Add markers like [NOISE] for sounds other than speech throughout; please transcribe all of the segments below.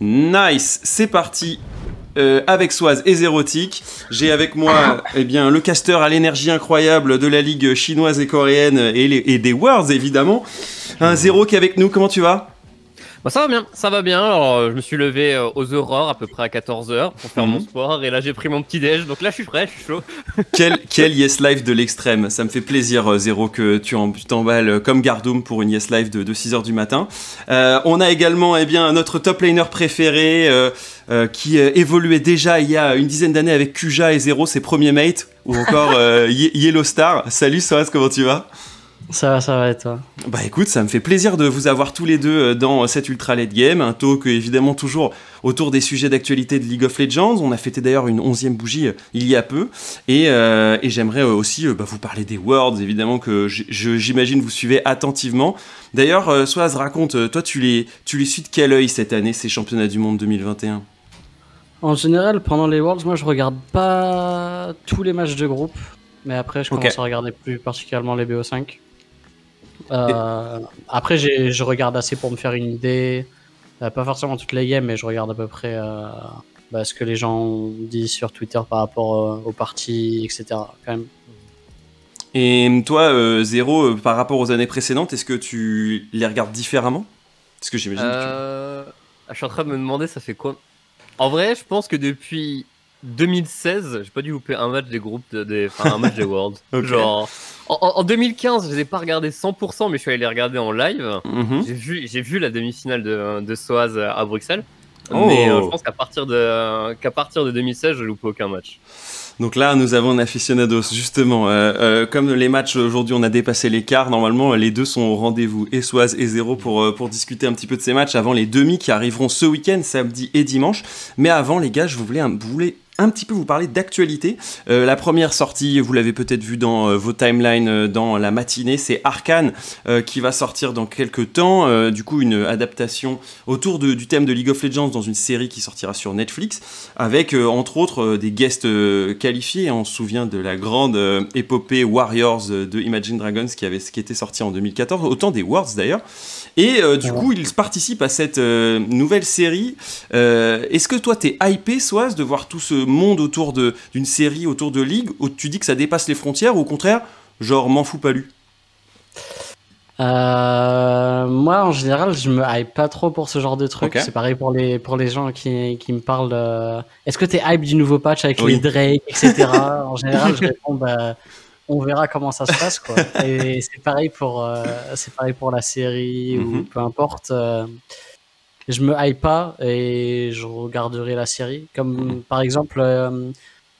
Nice, c'est parti. Euh, avec Soise et Zérotique. J'ai avec moi eh bien, le caster à l'énergie incroyable de la ligue chinoise et coréenne et des Worlds évidemment. Un Zéro qui est avec nous, comment tu vas? Bah, ça va bien, ça va bien. Alors, euh, je me suis levé euh, aux aurores à peu près à 14h pour faire Mhm. mon sport et là j'ai pris mon petit déj. Donc là je suis prêt, je suis chaud. [LAUGHS] quel, quel Yes Live de l'extrême. Ça me fait plaisir, euh, Zéro, que tu en- tu t'emballes comme Gardoum pour une Yes Live de, de 6h du matin. Euh, on a également eh bien, notre top laner préféré euh, euh, qui euh, évoluait déjà il y a une dizaine d'années avec Kuja et Zéro, ses premiers mates, ou encore euh, [LAUGHS] Ye- Yellow Star. Salut Soaz, comment tu vas? Ça va, ça va et toi Bah écoute, ça me fait plaisir de vous avoir tous les deux euh, dans cet Ultra Late Game, un talk euh, évidemment toujours autour des sujets d'actualité de League of Legends. On a fêté d'ailleurs une onzième bougie euh, il y a peu, et, euh, et j'aimerais euh, aussi euh, bah, vous parler des Worlds, évidemment que j'imagine vous suivez attentivement. D'ailleurs, euh, Soaz, raconte, euh, toi tu les, tu les suis de quel œil cette année, ces championnats du monde 2021 En général, pendant les Worlds, moi je regarde pas tous les matchs de groupe, mais après je commence à regarder plus particulièrement les BO5. Euh, après, j'ai- je regarde assez pour me faire une idée. Euh, pas forcément toutes les games, mais je regarde à peu près euh, bah, ce que les gens disent sur Twitter par rapport euh, aux parties, etc. Quand même. Et toi, euh, Zéro, euh, par rapport aux années précédentes, est-ce que tu les regardes différemment? Parce que j'imagine que tu... Je suis en train de me demander ça fait quoi? En vrai, je pense que depuis 2016, j'ai pas dû louper un match des groupes, de- des, enfin un match des [LAUGHS] Worlds. Genre, en, en- en 2015, je les ai pas regardés 100%, mais je suis allé les regarder en live. Mhm. J'ai vu, j'ai vu la demi-finale de, de Soaz à Bruxelles. Oh. Mais euh, je pense qu'à partir de qu'à partir de 2016, je loupe aucun match. Donc là, nous avons un aficionados, justement. Euh, euh, comme les matchs aujourd'hui, on a dépassé l'écart. Normalement, les deux sont au rendez-vous, et Soaz et Zéro, pour, pour discuter un petit peu de ces matchs avant les demi qui arriveront ce week-end, samedi et dimanche. Mais avant, les gars, je voulais un, vous voulez un petit peu vous parler d'actualité. Euh, la première sortie, vous l'avez peut-être vu dans euh, vos timelines euh, dans la matinée, c'est Arkane qui va sortir dans quelques temps. Du coup, une adaptation autour de- du thème de League of Legends dans une série qui sortira sur Netflix avec entre autres des guests qualifiés. On se souvient de la grande épopée Warriors de Imagine Dragons qui, avait, qui était sortie en 2014, autant des Worlds d'ailleurs. Et du coup, ils participent à cette nouvelle série. Est-ce que toi, t'es hypé, Soaz, de voir tout ce monde autour d'une série, autour de League, où tu dis que ça dépasse les frontières, ou au contraire, genre, m'en fous pas lu Euh, moi, en général, je me hype pas trop pour ce genre de truc. C'est pareil pour les, pour les gens qui, qui me parlent de... Est-ce que t'es hype du nouveau patch avec Oui. les Drake, etc. [LAUGHS] en général, je réponds, bah, on verra comment ça se passe, quoi. Et c'est pareil pour, euh, c'est pareil pour la série ou Mhm. peu importe. Je me hype pas et je regarderai la série. Comme par exemple, euh,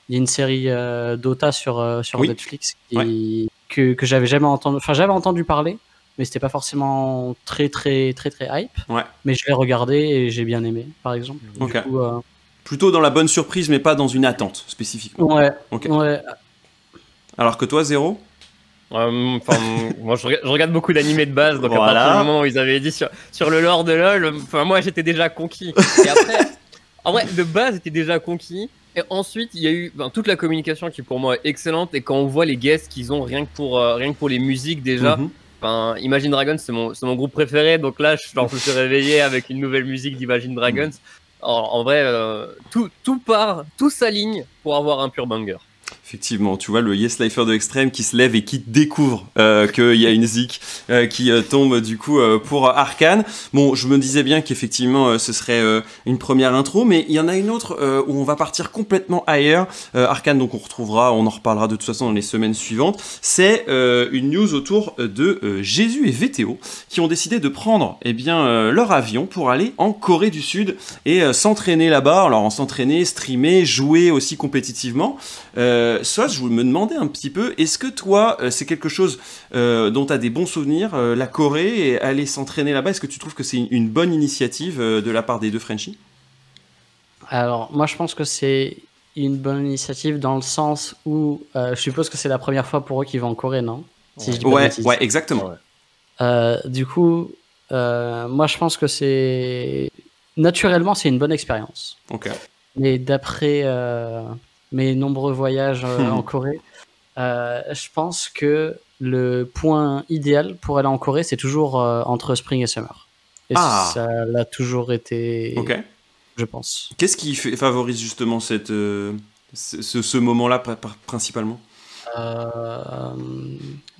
il y a une série euh, Dota sur, euh, sur Oui. Netflix qui, que, que j'avais jamais entendu. Enfin, j'avais entendu parler, mais c'était pas forcément très très très très hype. Ouais. Mais je l'ai regardé et j'ai bien aimé, par exemple. Ok. Du coup, euh, Plutôt dans la bonne surprise, mais pas dans une attente spécifiquement. ouais, Ok. ouais. Alors que toi, Zéro? Euh, [LAUGHS] moi, je regarde, je regarde beaucoup d'animés de base, donc à partir du moment où ils avaient dit sur, sur le lore de LoL, moi j'étais déjà conquis. Et après, [LAUGHS] en vrai, de base, j'étais déjà conquis. Et ensuite, il y a eu ben, toute la communication qui pour moi est excellente. Et quand on voit les guests qu'ils ont rien que pour, euh, rien que pour les musiques déjà, Mhm. Enfin, Imagine Dragons, c'est mon, groupe préféré, donc là, je, genre, je me suis réveillé avec une nouvelle musique d'Imagine Dragons. En, en vrai, euh, tout, tout part, tout s'aligne pour avoir un pur banger. Effectivement, tu vois le Yes Lifer de Extrême qui se lève et qui découvre euh, qu'il y a une zik euh, qui euh, tombe du coup pour Arkane. Bon, je me disais bien qu'effectivement ce serait une première intro, mais il y en a une autre où on va partir complètement ailleurs. Arkane, donc on retrouvera, on en reparlera de toute façon dans les semaines suivantes. C'est une news autour de Jésus et VTO qui ont décidé de prendre eh bien, leur avion pour aller en Corée du Sud et s'entraîner là-bas. Alors en s'entraîner, streamer, jouer aussi compétitivement. Soaz, je voulais me demander un petit peu, est-ce que toi, euh, c'est quelque chose euh, dont tu as des bons souvenirs, euh, la Corée, et aller s'entraîner là-bas, est-ce que tu trouves que c'est une, une bonne initiative euh, de la part des deux Frenchies? Alors, moi, je pense que c'est une bonne initiative dans le sens où euh, je suppose que c'est la première fois pour eux qu'ils vont en Corée, non? Si je dis Ouais, exactement. Euh, du coup, euh, moi, je pense que c'est naturellement, c'est une bonne expérience. Ok. Mais d'après euh, mes nombreux voyages euh, [LAUGHS] en Corée, euh, je pense que le point idéal pour aller en Corée, c'est toujours euh, entre spring et summer. Et Ah. ça l'a toujours été Ok. je pense. Qu'est-ce qui fait, favorise justement cette, ce, ce moment-là pr- pr- principalement?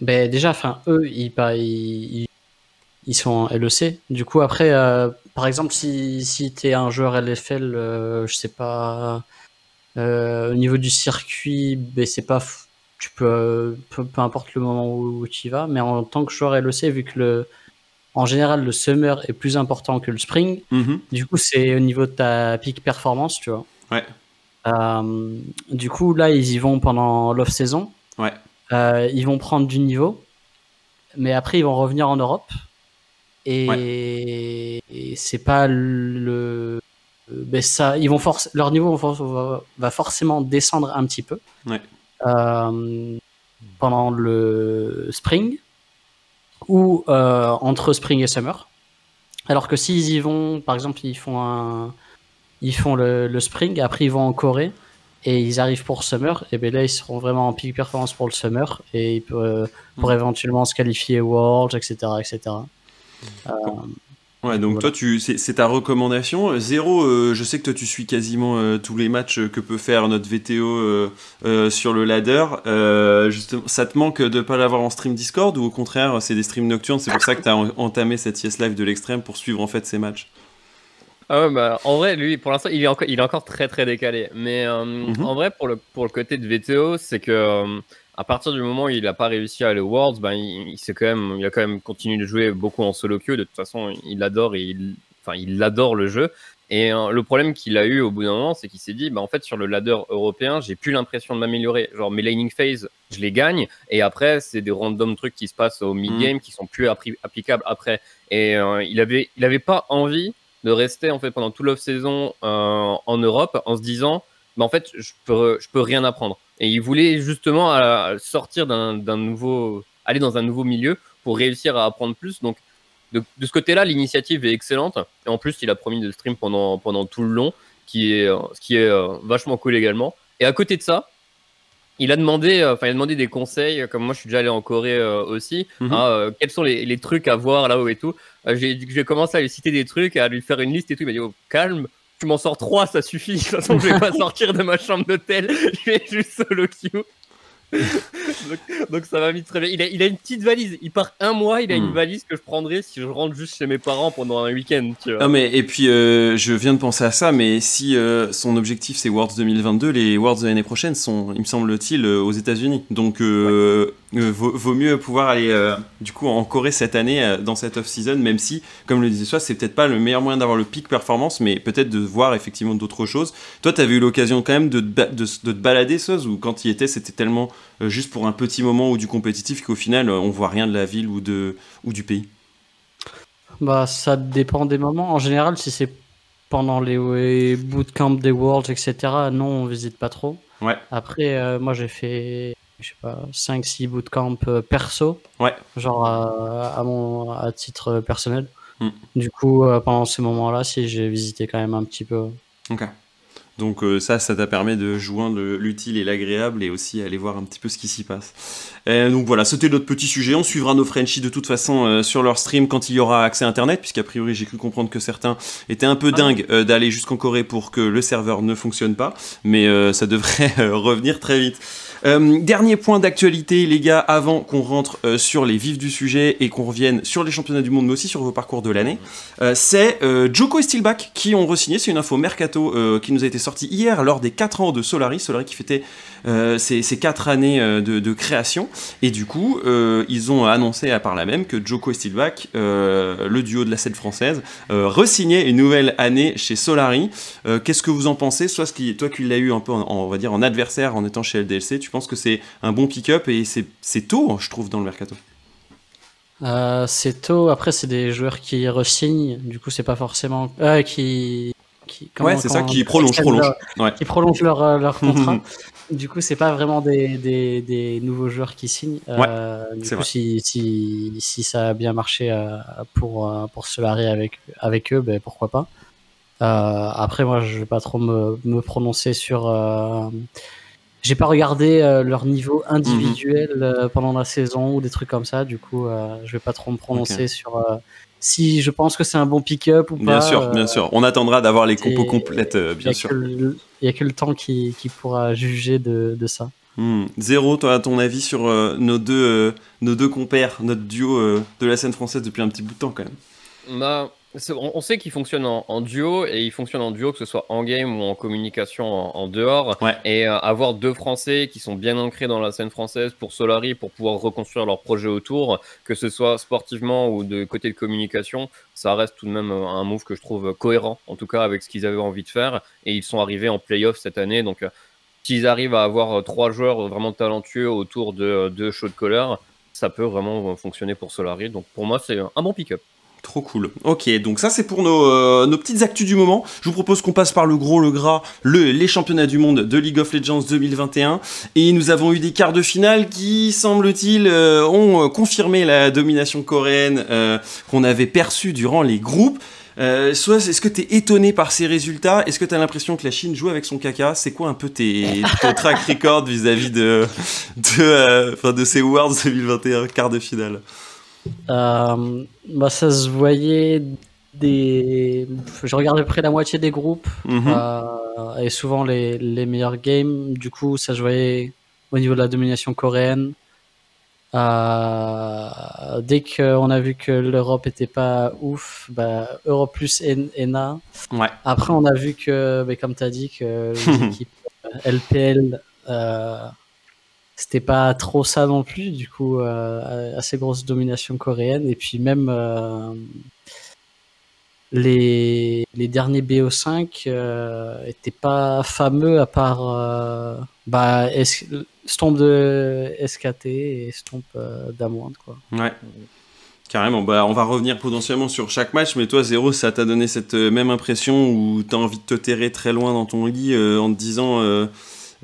Ben déjà, enfin, eux, ils, ils, ils- ils sont en LEC. Du coup, après, euh, par exemple, si, si tu es un joueur LFL, euh, je sais pas, au niveau du circuit, ben, c'est pas. Tu peux, euh, peu, peu importe le moment où, tu y vas, mais en tant que joueur LEC, vu que le, en général, le summer est plus important que le spring, Mhm. du coup, c'est au niveau de ta peak performance, tu vois. Ouais. Euh, du coup, là, ils y vont pendant l'off-saison. Ouais. Euh, ils vont prendre du niveau, mais après, ils vont revenir en Europe. Et, et c'est pas le. Ben ça, ils vont force, leur niveau va, for- va- va forcément descendre un petit peu Ouais. Euh, pendant le spring ou euh, entre spring et summer. Alors que s'ils y vont, par exemple, ils font un, ils font le, le spring, après ils vont en Corée et ils arrivent pour summer, et bien là ils seront vraiment en peak performance pour le summer et ils peuvent, pour Mm. éventuellement se qualifier Worlds, etc., etc. Euh, Ouais, donc Voilà. toi, tu, c'est, c'est ta recommandation. Euh, Zéro, euh, je sais que toi, tu suis quasiment euh, tous les matchs que peut faire notre VTO euh, euh, sur le ladder. Euh, justement, ça te manque de pas l'avoir en stream Discord ou au contraire, c'est des streams nocturnes C'est pour ça que tu as entamé cette Yes Live de l'extrême pour suivre en fait ces matchs? Ah ouais, bah, en vrai, lui, pour l'instant, il est encore, il est encore très très décalé. Mais euh, Mhm. en vrai, pour le, pour le côté de VTO, c'est que euh, à partir du moment où il n'a pas réussi à aller aux Worlds, ben, il, il, quand même, il a quand même continué de jouer beaucoup en solo queue. De toute façon, il adore et il, enfin, il adore le jeu. Et euh, le problème qu'il a eu au bout d'un moment, c'est qu'il s'est dit, bah, en fait, sur le ladder européen, j'ai plus l'impression de m'améliorer. Genre, mes laning phase, je les gagne. Et après, c'est des random trucs qui se passent au mid-game qui sont plus appli- applicables après. Et euh, il avait, il avait pas envie de rester en fait pendant tout l'off-saison euh, en Europe en se disant bah, en fait je peux je peux rien apprendre et il voulait justement euh, sortir d'un nouveau aller dans un nouveau milieu pour réussir à apprendre plus donc de, de ce côté-là l'initiative est excellente et en plus il a promis de stream pendant pendant tout le long qui est euh, ce qui est euh, vachement cool également et à côté de ça il a demandé, euh, enfin, il a demandé des conseils, euh, comme moi je suis déjà allé en Corée euh, aussi. Mhm. hein, euh, quels sont les, les trucs à voir là-haut et tout. Euh, j'ai j'ai commencé à lui citer des trucs, à lui faire une liste et tout. Il m'a dit oh, calme, tu m'en sors trois, ça suffit. De toute façon, je vais pas [LAUGHS] sortir de ma chambre d'hôtel. Je vais juste solo queue. donc, donc ça m'a mis très bien. Il a, il a une petite valise. Il part un mois, il a Hmm. une valise que je prendrais si je rentre juste chez mes parents pendant un week-end. Tu vois. Non mais et puis euh, je viens de penser à ça, mais si euh, son objectif c'est Worlds 2022, les Worlds de l'année prochaine sont, il me semble-t-il, euh, aux États-Unis. Donc euh, euh, vaut, vaut mieux pouvoir aller euh, du coup en Corée cette année euh, dans cette off-season, même si, comme le disait Soi, c'est peut-être pas le meilleur moyen d'avoir le pic performance, mais peut-être de voir effectivement d'autres choses. Toi, t'avais eu l'occasion quand même de, de, de te balader, Soz, ou quand il était, c'était tellement euh, juste pour un petit moment ou du compétitif qu'au final, euh, on voit rien de la ville ou de ou du pays? Bah, ça dépend des moments. En général, si c'est pendant les bootcamps des Worlds, etc., non, on visite pas trop. Ouais. Après, euh, moi, j'ai fait, je sais pas, 5-6 bootcamps euh, perso. Ouais. Genre à, à mon, à titre personnel. Mm. Du coup, euh, pendant ces moments-là, si j'ai visité quand même un petit peu. Ok. Donc euh, ça, ça t'a permis de joindre le- l'utile et l'agréable et aussi aller voir un petit peu ce qui s'y passe. Donc voilà, c'était notre petit sujet. On suivra nos Frenchies de toute façon euh, sur leur stream quand il y aura accès à Internet, puisqu'a priori j'ai cru comprendre que certains étaient un peu Ah. dingues euh, d'aller jusqu'en Corée pour que le serveur ne fonctionne pas, mais euh, ça devrait [LAUGHS] revenir très vite. Euh, dernier point d'actualité, les gars, avant qu'on rentre euh, sur les vifs du sujet et qu'on revienne sur les championnats du monde, mais aussi sur vos parcours de l'année, euh, c'est Joko et Steelback qui ont re-signé. C'est une info mercato qui nous a été sortie hier lors des 4 ans de Solari. Solari qui fêtait euh, ses 4 années euh, de, de création. Et du coup, euh, ils ont annoncé à part la même que Joko et Steelback, euh, le duo de la scène française, re-signait une nouvelle année chez Solari. Qu'est-ce que vous en pensez? Soit ce qui, toi qui l'as eu un peu, en, en- on va dire, en adversaire en étant chez LDLC, tu penses que c'est un bon pick-up et c'est tôt, je trouve, dans le mercato? Euh, c'est tôt. Après, c'est des joueurs qui re-signent. Du coup, c'est pas forcément. Euh, qui. qui comment- Ouais, c'est ça, qui prolonge, prolonge. leur- Ouais. qui leur, leur [LAUGHS] contrat. Du coup, c'est pas vraiment des, des, des nouveaux joueurs qui signent. Euh, du coup, si, si, si ça a bien marché euh, pour, euh, pour Solari avec, avec eux, ben, pourquoi pas. Euh, après, moi, je vais pas trop me, me prononcer sur. J'ai pas regardé leur niveau individuel euh, pendant la saison ou des trucs comme ça. Du coup, je vais pas trop me prononcer sur si je pense que c'est un bon pick-up ou pas. Bien sûr, bien sûr. On attendra d'avoir les compos complètes, bien sûr. Il n'y a que le temps qui, qui pourra juger de, de ça. Hmm. Zéro, toi, à ton avis sur nos, deux, nos deux compères, notre duo de la scène française depuis un petit bout de temps quand même bah, on sait qu'il fonctionne en, duo et il fonctionne en duo que ce soit en game ou en communication en, dehors. Et euh, avoir deux Français qui sont bien ancrés dans la scène française pour Solari pour pouvoir reconstruire leur projet autour, que ce soit sportivement ou de côté de communication, ça reste tout de même euh, un move que je trouve cohérent, en tout cas avec ce qu'ils avaient envie de faire. Et ils sont arrivés en playoff cette année, donc euh, s'ils arrivent à avoir trois joueurs vraiment talentueux autour de deux show de ça peut vraiment fonctionner pour Solari. Donc pour moi, c'est un bon pick-up. Trop cool. Ok, donc ça c'est pour nos, euh, nos, petites actus du moment. Je vous propose qu'on passe par le gros, le gras, le, les championnats du monde de League of Legends 2021. Et nous avons eu des quarts de finale qui, semble-t-il, euh, ont euh, confirmé la domination coréenne qu'on avait perçue durant les groupes. soit est-ce que tu es étonné par ces résultats? Est-ce que tu as l'impression que la Chine joue avec son caca? C'est quoi un peu tes, ton [LAUGHS] track record vis-à-vis de, de, de ces Worlds 2021 quarts de finale? Bah, ça se voyait des. Je regardais près la moitié des groupes mhm. euh, et souvent les, les, meilleurs games. Du coup, ça se voyait au niveau de la domination coréenne. Euh, dès qu'on a vu que l'Europe était pas ouf, bah, Europe plus ENA. Ouais. Après, on a vu que, mais comme tu as dit, que [LAUGHS] l'équipe LPL c'était pas trop ça non plus, du coup, euh, assez grosse domination coréenne. Et puis même euh, les, derniers BO5 euh, étaient pas fameux à part euh, bah, Stomp de SKT et Stomp d'Amoinde. Ouais. Carrément, bah, on va revenir potentiellement sur chaque match, mais toi, Zéro, ça t'a donné cette même impression où t'as envie de te terrer très loin dans ton lit en te disant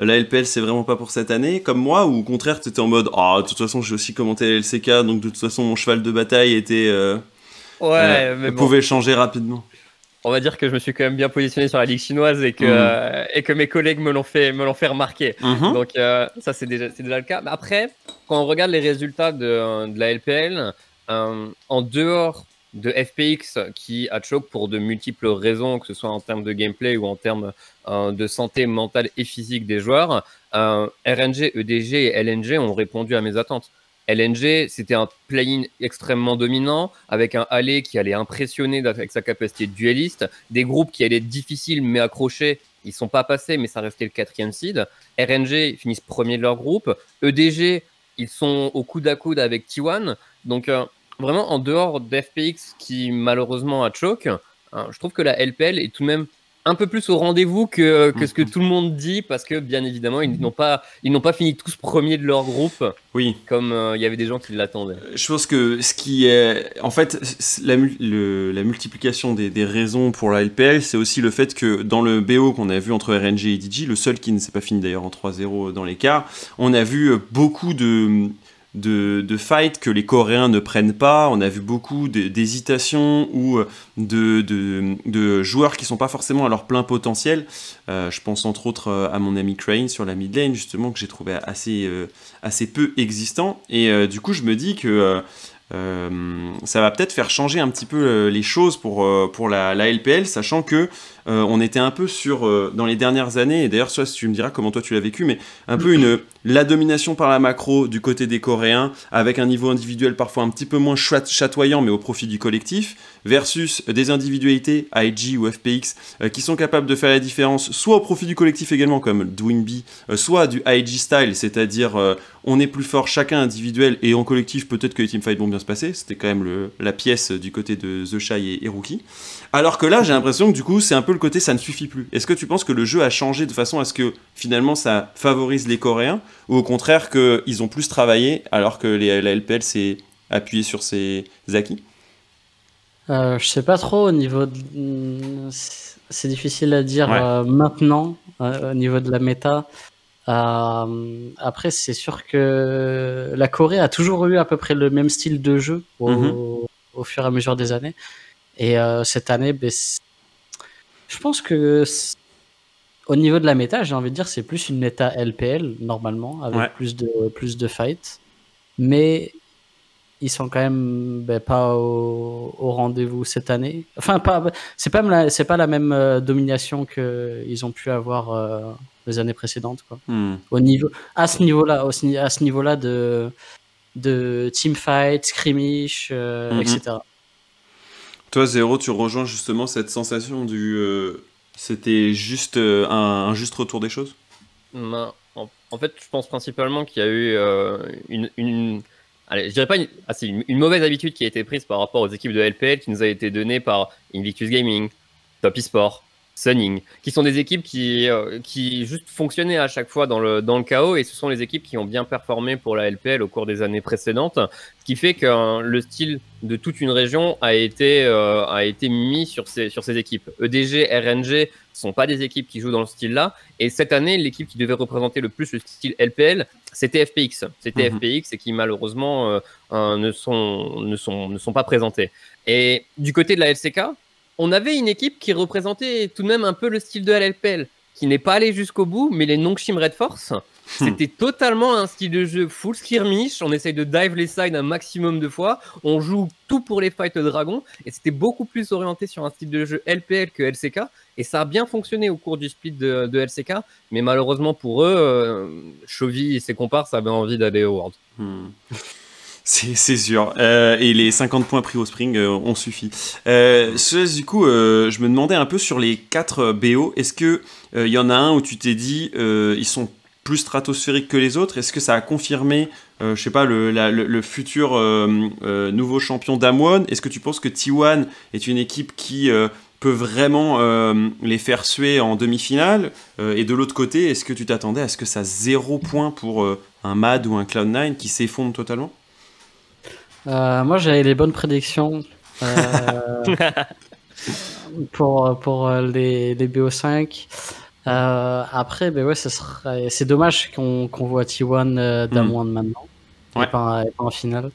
la LPL c'est vraiment pas pour cette année, comme moi, ou au contraire tu étais en mode ah de toute façon j'ai aussi commenté la LCK donc de toute façon mon cheval de bataille était euh, ouais, euh, mais pouvait changer rapidement. On va dire que je me suis quand même bien positionné sur la ligue chinoise et que, mhm. euh, et que mes collègues me l'ont fait, me l'ont fait remarquer. Mhm. Donc ça c'est déjà, déjà le cas. Mais après, quand on regarde les résultats de, de la LPL, en dehors de FPX qui a choc pour de multiples raisons, que ce soit en termes de gameplay ou en termes euh, de santé mentale et physique des joueurs. Euh, RNG, EDG et LNG ont répondu à mes attentes. LNG, c'était un play-in extrêmement dominant, avec un aller qui allait impressionner avec sa capacité de dueliste, des groupes qui allaient être difficiles mais accrochés, ils sont pas passés, mais ça restait le quatrième seed. RNG, ils finissent premier de leur groupe. EDG, ils sont au coude à coude avec T1. Donc, euh, vraiment en dehors d'FPX qui malheureusement a choke, hein, je trouve que la LPL est tout de même un peu plus au rendez-vous que, que ce que mm-hmm. tout le monde dit parce que bien évidemment ils n'ont pas ils n'ont pas fini tous premiers de leur groupe oui comme euh, il y avait des gens qui l'attendaient je pense que ce qui est en fait la, la multiplication des, des, raisons pour la LPL c'est aussi le fait que dans le BO qu'on a vu entre RNG et DJ le seul qui ne s'est pas fini d'ailleurs en 3-0 dans l'écart on a vu beaucoup de de, de fight que les Coréens ne prennent pas. On a vu beaucoup d'hésitations ou de, de, joueurs qui sont pas forcément à leur plein potentiel. Euh, je pense entre autres euh, à mon ami Crane sur la mid lane, justement, que j'ai trouvé assez, euh, assez peu existant. Et du coup, je me dis que ça va peut-être faire changer un petit peu les choses pour, pour la, la LPL, sachant que on était un peu sur, dans les dernières années, et d'ailleurs, soit tu me diras comment toi tu l'as vécu, mais un peu [CLEARS THROAT] une, la domination par la macro du côté des Coréens, avec un niveau individuel parfois un petit peu moins chatoyant, mais au profit du collectif, versus des individualités, IG ou FPX, euh, qui sont capables de faire la différence, soit au profit du collectif également, comme Dwinby, euh, soit du IG style, c'est-à-dire euh, on est plus fort chacun individuel et en collectif, peut-être que les teamfights vont bien se passer. C'était quand même la pièce du côté de The Shy et, et Rookie. Alors que là, j'ai l'impression que du coup, c'est un peu le côté ça ne suffit plus. Est-ce que tu penses que le jeu a changé de façon à ce que finalement ça favorise les Coréens ou au contraire qu'ils ont plus travaillé alors que les, la LPL s'est appuyée sur ses acquis? Euh, Je sais pas trop au niveau C'est difficile à dire euh, maintenant euh, au niveau de la méta. Euh, après, c'est sûr que la Corée a toujours eu à peu près le même style de jeu au, mhm. au fur et à mesure des années. Et cette année, ben, je pense que au niveau de la méta, j'ai envie de dire c'est plus une méta LPL normalement avec plus de plus de fights. Mais ils sont quand même ben, pas au, au rendez-vous cette année. Enfin, pas, c'est pas la, c'est pas la même euh, domination que ils ont pu avoir euh, les années précédentes, quoi. Hmm. Au niveau, à ce niveau-là, au- à ce niveau-là de de teamfight, scrimmage, euh, Mhm. etc. Toi, Zéro, tu rejoins justement cette sensation du. C'était juste euh, un, juste retour des choses? Ben, en, fait, je pense principalement qu'il y a eu euh, une, allez, je dirais pas une, ah, une mauvaise habitude qui a été prise par rapport aux équipes de LPL qui nous a été donnée par Invictus Gaming, Top Esport, Sunning, qui sont des équipes qui, euh, qui juste fonctionnaient à chaque fois dans le, dans le chaos et ce sont les équipes qui ont bien performé pour la LPL au cours des années précédentes, ce qui fait que euh, le style de toute une région a été, euh, a été mis sur ces, sur ces équipes. EDG, RNG sont pas des équipes qui jouent dans ce style-là. Et cette année, l'équipe qui devait représenter le plus le style LPL, c'était FPX. C'était Mhm. FPX et qui malheureusement euh, euh, ne, sont, ne, sont, ne sont pas présentés. Et du côté de la LCK, on avait une équipe qui représentait tout de même un peu le style de la LPL, qui n'est pas allé jusqu'au bout, mais les Nongshim Red Force, c'était totalement un style de jeu full skirmish. On essaye de dive les sides un maximum de fois. On joue tout pour les fights dragon. Et c'était beaucoup plus orienté sur un style de jeu LPL que LCK. Et ça a bien fonctionné au cours du split de, de LCK. Mais malheureusement pour eux, euh, Chovy et ses comparses avaient envie d'aller au World. Hmm. C'est sûr. Euh, et les 50 points pris au Spring euh, ont suffi. Euh, du coup, je me demandais un peu sur les 4 BO, est-ce que il y en a un où tu t'es dit ils sont plus stratosphériques que les autres? Est-ce que ça a confirmé, je sais pas, le, futur nouveau champion d'Amwon Est-ce que tu penses que T1 est une équipe qui peut vraiment les faire suer en demi-finale? Et de l'autre côté, est-ce que tu t'attendais à ce que ça zéro point pour un MAD ou un Cloud9 qui s'effondre totalement? Euh, moi, j'avais les bonnes prédictions euh, [LAUGHS] pour, pour euh, les, les BO5. Euh, après, ben ouais, c'est dommage qu'on qu'on voit T1 euh, Damwon maintenant, Hmm. Ouais. et, pas, et pas en finale.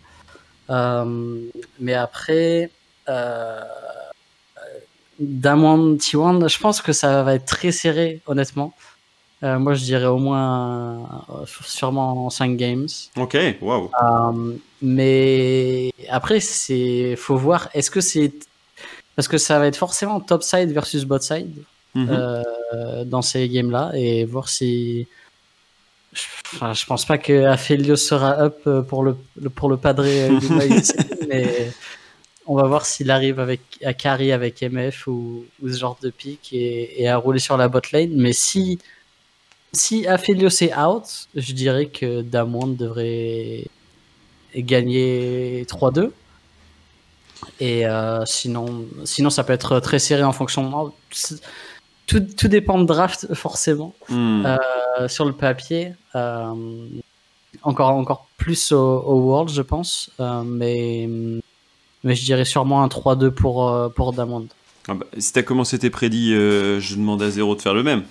Mais après, euh, Damwon T1, je pense que ça va être très serré, honnêtement. Euh, moi, je dirais au moins, euh, sûrement en 5 games. Ok, waouh. Euh, mais après, c'est faut voir. Est-ce que c'est parce que ça va être forcément top side versus bot side Mhm. euh, dans ces games là et voir si. Je, enfin, je pense pas que Aphelios sera up pour le, pour le padré du [LAUGHS] mais on va voir s'il arrive avec à carry avec MF ou, ou ce genre de pick et, et à rouler sur la bot lane. Mais si si Aphelios est out, je dirais que Damwon devrait gagner 3-2. Et euh, sinon, sinon, ça peut être très serré en fonction. Tout, tout dépend de draft, forcément. Hmm. Euh, sur le papier, euh, encore, encore plus au, au World, je pense. Mais, mais je dirais sûrement un 3-2 pour, pour Damwon. Ah bah, si t'as commencé tes prédits, je demande à Zéro de faire le même.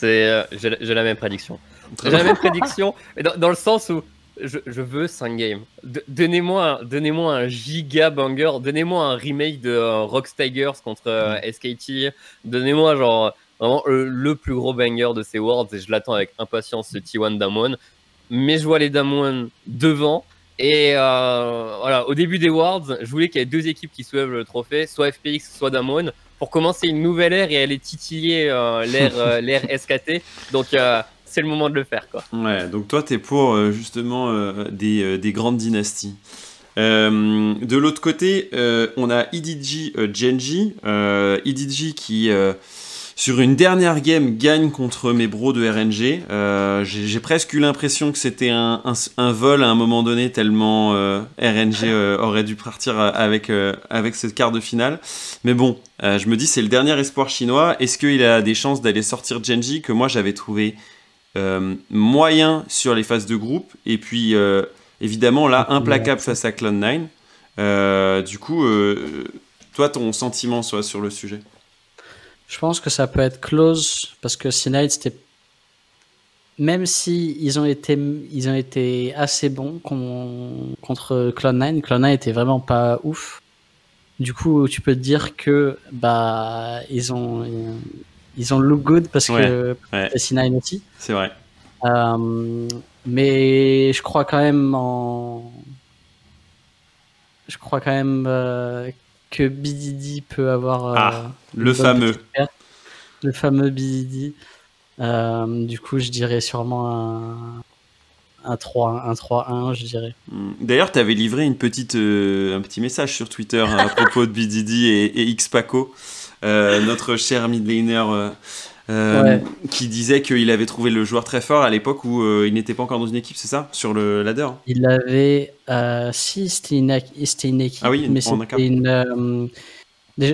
C'est, euh, j'ai j'ai la même prédiction. J'ai la même prédiction, mais dans, dans le sens où je, je veux 5 games. Donnez-moi, un- donnez-moi un giga banger, donnez-moi un remake de euh, Tigers contre euh, SKT, donnez-moi genre vraiment le, le plus gros banger de ces Worlds et je l'attends avec impatience ce T1 Damwon. Mais je vois les Damwon devant. Et euh, voilà, au début des Worlds, je voulais qu'il y ait deux équipes qui soulèvent le trophée, soit FPX, soit Damwon, pour commencer une nouvelle ère et aller titiller euh, l'ère euh, [LAUGHS] l'ère SKT. Donc euh, c'est le moment de le faire quoi. Ouais, donc toi, t'es pour euh, justement euh, des, euh, des grandes dynasties. De l'autre côté, on a euh, Genji. EDG qui, sur une dernière game, gagne contre mes bros de RNG. Euh, J'ai presque eu l'impression que c'était un, un, un vol à un moment donné, tellement euh, RNG euh, aurait dû partir avec, avec ce quart de finale. Mais bon, je me dis, c'est le dernier espoir chinois. Est-ce qu'il a des chances d'aller sortir Genji que moi j'avais trouvé moyen sur les phases de groupe? Et puis évidemment là implacable face à Clone9 Euh, du coup toi ton sentiment soit sur le sujet? Je pense que ça peut être close parce que Sinide c'était même si ils ont été ils ont été assez bons con- contre Clone9, Clone9 était vraiment pas ouf. Du coup, tu peux te dire que bah ils ont ils ont look good parce que ouais. C9 aussi. c'est vrai Euh, mais je crois quand même en je crois quand même euh, que BDD peut avoir. euh, Ah, le fameux. Le fameux BDD. Euh, du coup, je dirais sûrement un, un 3 un 3-1, je dirais. Hmm. D'ailleurs, tu avais livré une petite, euh, un petit message sur Twitter hein, à propos de BDD et, et Xpaco, euh, notre cher mid laner euh, Ouais. qui disait qu'il avait trouvé le joueur très fort à l'époque où euh, il n'était pas encore dans une équipe, c'est ça? Sur le ladder Il avait. euh, si, c'était une, équipe. Ah oui, mais c'était une. euh,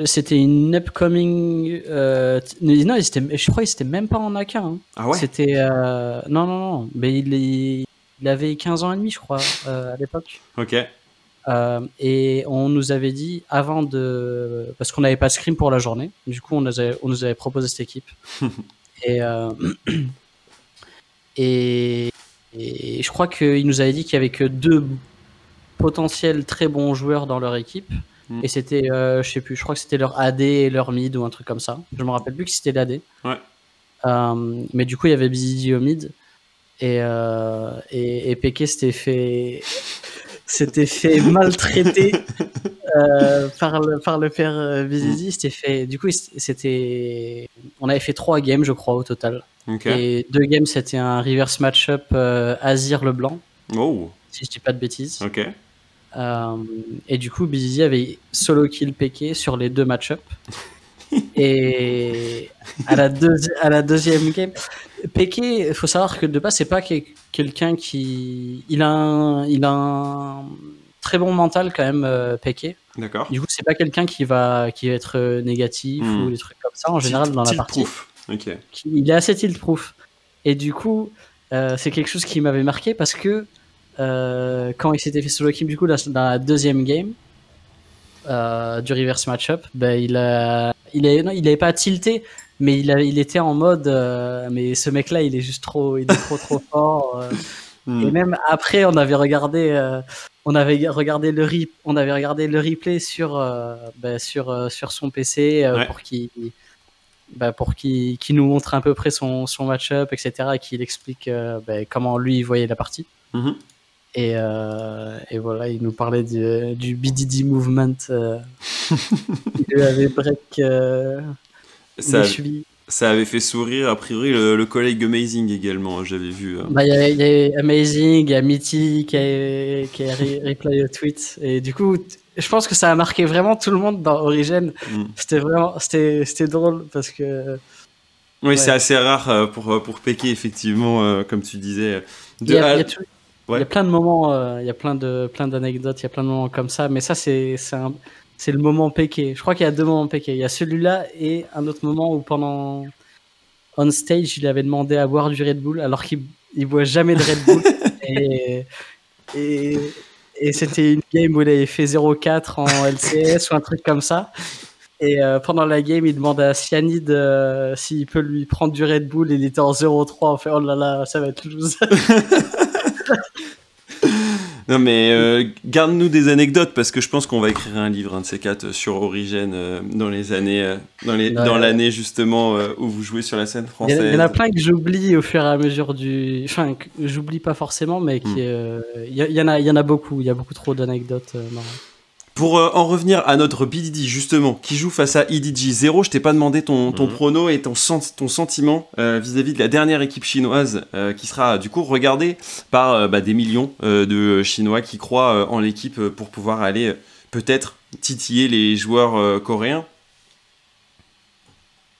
c'était une upcoming. euh, non, je crois qu'il c'était même pas en AK. hein. Ah ouais? C'était. euh, non, non, non. Mais il, avait 15 ans et demi, je crois, euh, à l'époque. Ok. Euh, et on nous avait dit avant de. Parce qu'on n'avait pas scrim pour la journée. Du coup, on nous avait, on nous avait proposé cette équipe. [LAUGHS] et, euh, et, et je crois qu'il nous avait dit qu'il y avait que deux potentiels très bons joueurs dans leur équipe. Mm. Et c'était, euh, je sais plus, je crois que c'était leur AD et leur mid ou un truc comme ça. Je me rappelle plus que c'était l'AD. Ouais. Euh, mais du coup, il y avait BZD au mid. Et, et, et Peke s'était fait, s'était fait maltraiter euh, par, le, par le père euh, BZD. S'était fait, du coup, c'était, on avait fait trois games, je crois, au total. Et deux games, c'était un reverse match-up euh, Azir le blanc, Oh, si je dis pas de bêtises. ok. Euh, et du coup, BZD avait solo kill Peke sur les deux match-up. [LAUGHS] et à la, à la deuxième game, Peke, il faut savoir que de base, c'est pas que- quelqu'un qui. Il a, un, il a un très bon mental quand même, euh, Peke. D'accord. Du coup, c'est pas quelqu'un qui va, qui va être euh, négatif Hmm. ou des trucs comme ça en général dans la Tilt partie proof. Ok. qui- il est assez tilt-proof. Et du coup, euh, c'est quelque chose qui m'avait marqué parce que euh, quand il s'était fait solo kill, du coup, dans la deuxième game euh, du reverse matchup, ben, il a, il a, non, il avait pas tilté, mais il, a, il était en mode, euh, mais ce mec-là, il est juste trop, il est trop trop [LAUGHS] fort. euh. Hmm. Et même après, on avait regardé, euh, on avait regardé le rip, on avait regardé le replay sur, ben, sur, sur son PC Ouais. pour qu'il, bah, pour qu'il nous montre à peu près son, son match-up, etc. et qu'il explique euh, ben, comment lui il voyait la partie. Mhm. Et, euh, et voilà, il nous parlait du, du BDD movement. euh, [LAUGHS] il avait break Ça, les chevilles. ça avait fait sourire, a priori, le, le collègue Amazing également, j'avais vu. hein. Bah, Il y, a- il y a Amazing, il y a Mitty qui a, qui a reply le tweet. Et du coup, je pense que ça a marqué vraiment tout le monde dans Origin. Hmm. C'était vraiment c'était drôle parce que Oui, Ouais. c'est assez rare euh, pour, euh, pour effectivement, euh, comme tu disais. il y, a, il y a tout- il y a plein de moments, il y a plein d'anecdotes, il y a plein de moments comme ça. Mais ça, c'est un- c'est le moment péqué. Je crois qu'il y a deux moments péqués. Il y a celui-là et un autre moment où pendant on stage, il avait demandé à boire du Red Bull alors qu'il il boit jamais de Red Bull. [LAUGHS] et et, et c'était une game où il avait fait 0-4 en LCS ou un truc comme ça. Et euh, pendant la game, il demande à Cyanide euh, s'il peut lui prendre du Red Bull. Il était en 0-3. On fait oh là là, ça va être loose. [LAUGHS] Non, mais euh, garde-nous des anecdotes parce que je pense qu'on va écrire un livre, un de ces quatre, sur Origin euh, dans les années, euh, dans les, Ouais. dans l'année justement euh, où vous jouez sur la scène française. il y en a plein que j'oublie au fur et à mesure du. Enfin, que j'oublie pas forcément, mais qui. Hmm. euh, Il y, en a, il y en a beaucoup. Il y a beaucoup trop d'anecdotes. euh, marrantes. Pour euh, en revenir à notre BDD justement, qui joue face à EDG 0, je t'ai pas demandé ton, ton Mhm. prono et ton, sen- ton sentiment euh, vis-à-vis de la dernière équipe chinoise euh, qui sera du coup regardée par euh, bah, des millions euh, de Chinois qui croient euh, en l'équipe pour pouvoir aller euh, peut-être titiller les joueurs euh, coréens.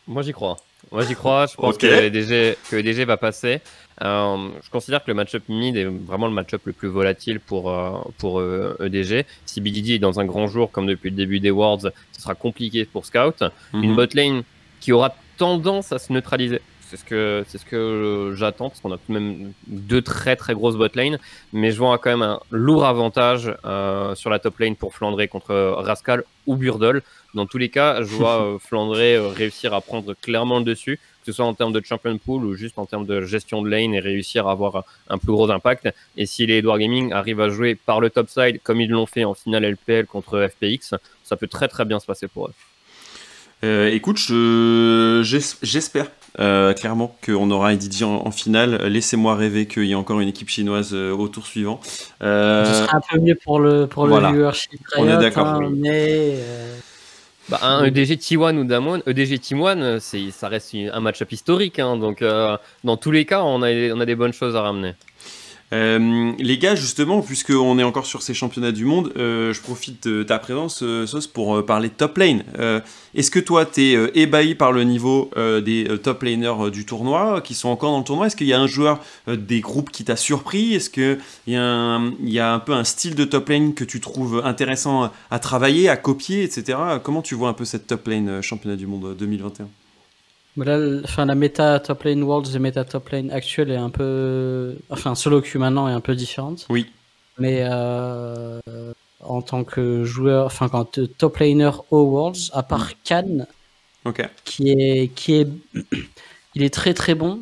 Moi j'y crois. Moi j'y crois. Je pense que, EDG, que EDG va passer. Euh, je considère que le match-up mid est vraiment le match-up le plus volatile pour, euh, pour euh, EDG. Si BDD est dans un grand jour comme depuis le début des Worlds, ce sera compliqué pour Scout. Une Mhm. bot lane qui aura tendance à se neutraliser. C'est ce que, c'est ce que euh, j'attends parce qu'on a tout de même deux très très grosses bot lane, mais je vois quand même un lourd avantage euh, sur la top lane pour Flandré contre euh, Rascal ou Burdle. Dans tous les cas, je vois [LAUGHS] euh, Flandré euh, réussir à prendre clairement le dessus, que ce soit en termes de champion pool ou juste en termes de gestion de lane et réussir à avoir un plus gros impact. Et si les Edward Gaming arrivent à jouer par le top side comme ils l'ont fait en finale LPL contre FPX, ça peut très très bien se passer pour eux. écoute, j'espère euh, clairement qu'on aura Edidji en, en, finale. Laissez-moi rêver qu'il y ait encore une équipe chinoise euh, au tour suivant. Euh... Ce serait un peu mieux pour le, pour le viewership. On est d'accord. Hein, mais euh, bah, un EDG T1 ou Damon, EDG T1, ça reste un match-up historique. Hein, donc, dans tous les cas, on a, on a des bonnes choses à ramener. Euh, les gars, justement, puisqu'on est encore sur ces championnats du monde, euh, je profite de ta présence, euh, Sauce, pour parler de top lane. Est-ce que toi, tu es ébahi par le niveau des top laners du tournoi, qui sont encore dans le tournoi? Est-ce qu'il y a un joueur des groupes qui t'a surpris? Est-ce qu'il y, y, a un peu un style de top lane que tu trouves intéressant à travailler, à copier, etc. Comment tu vois un peu cette top lane championnat du monde 2021 enfin, la méta top lane Worlds et méta top lane actuelle est un peu. Enfin, solo queue maintenant est un peu différente. Oui. Mais euh, en tant que joueur, enfin, quand top laner au Worlds, à part Khan, qui est. Qui est [CLEARS THROAT] il est très très bon,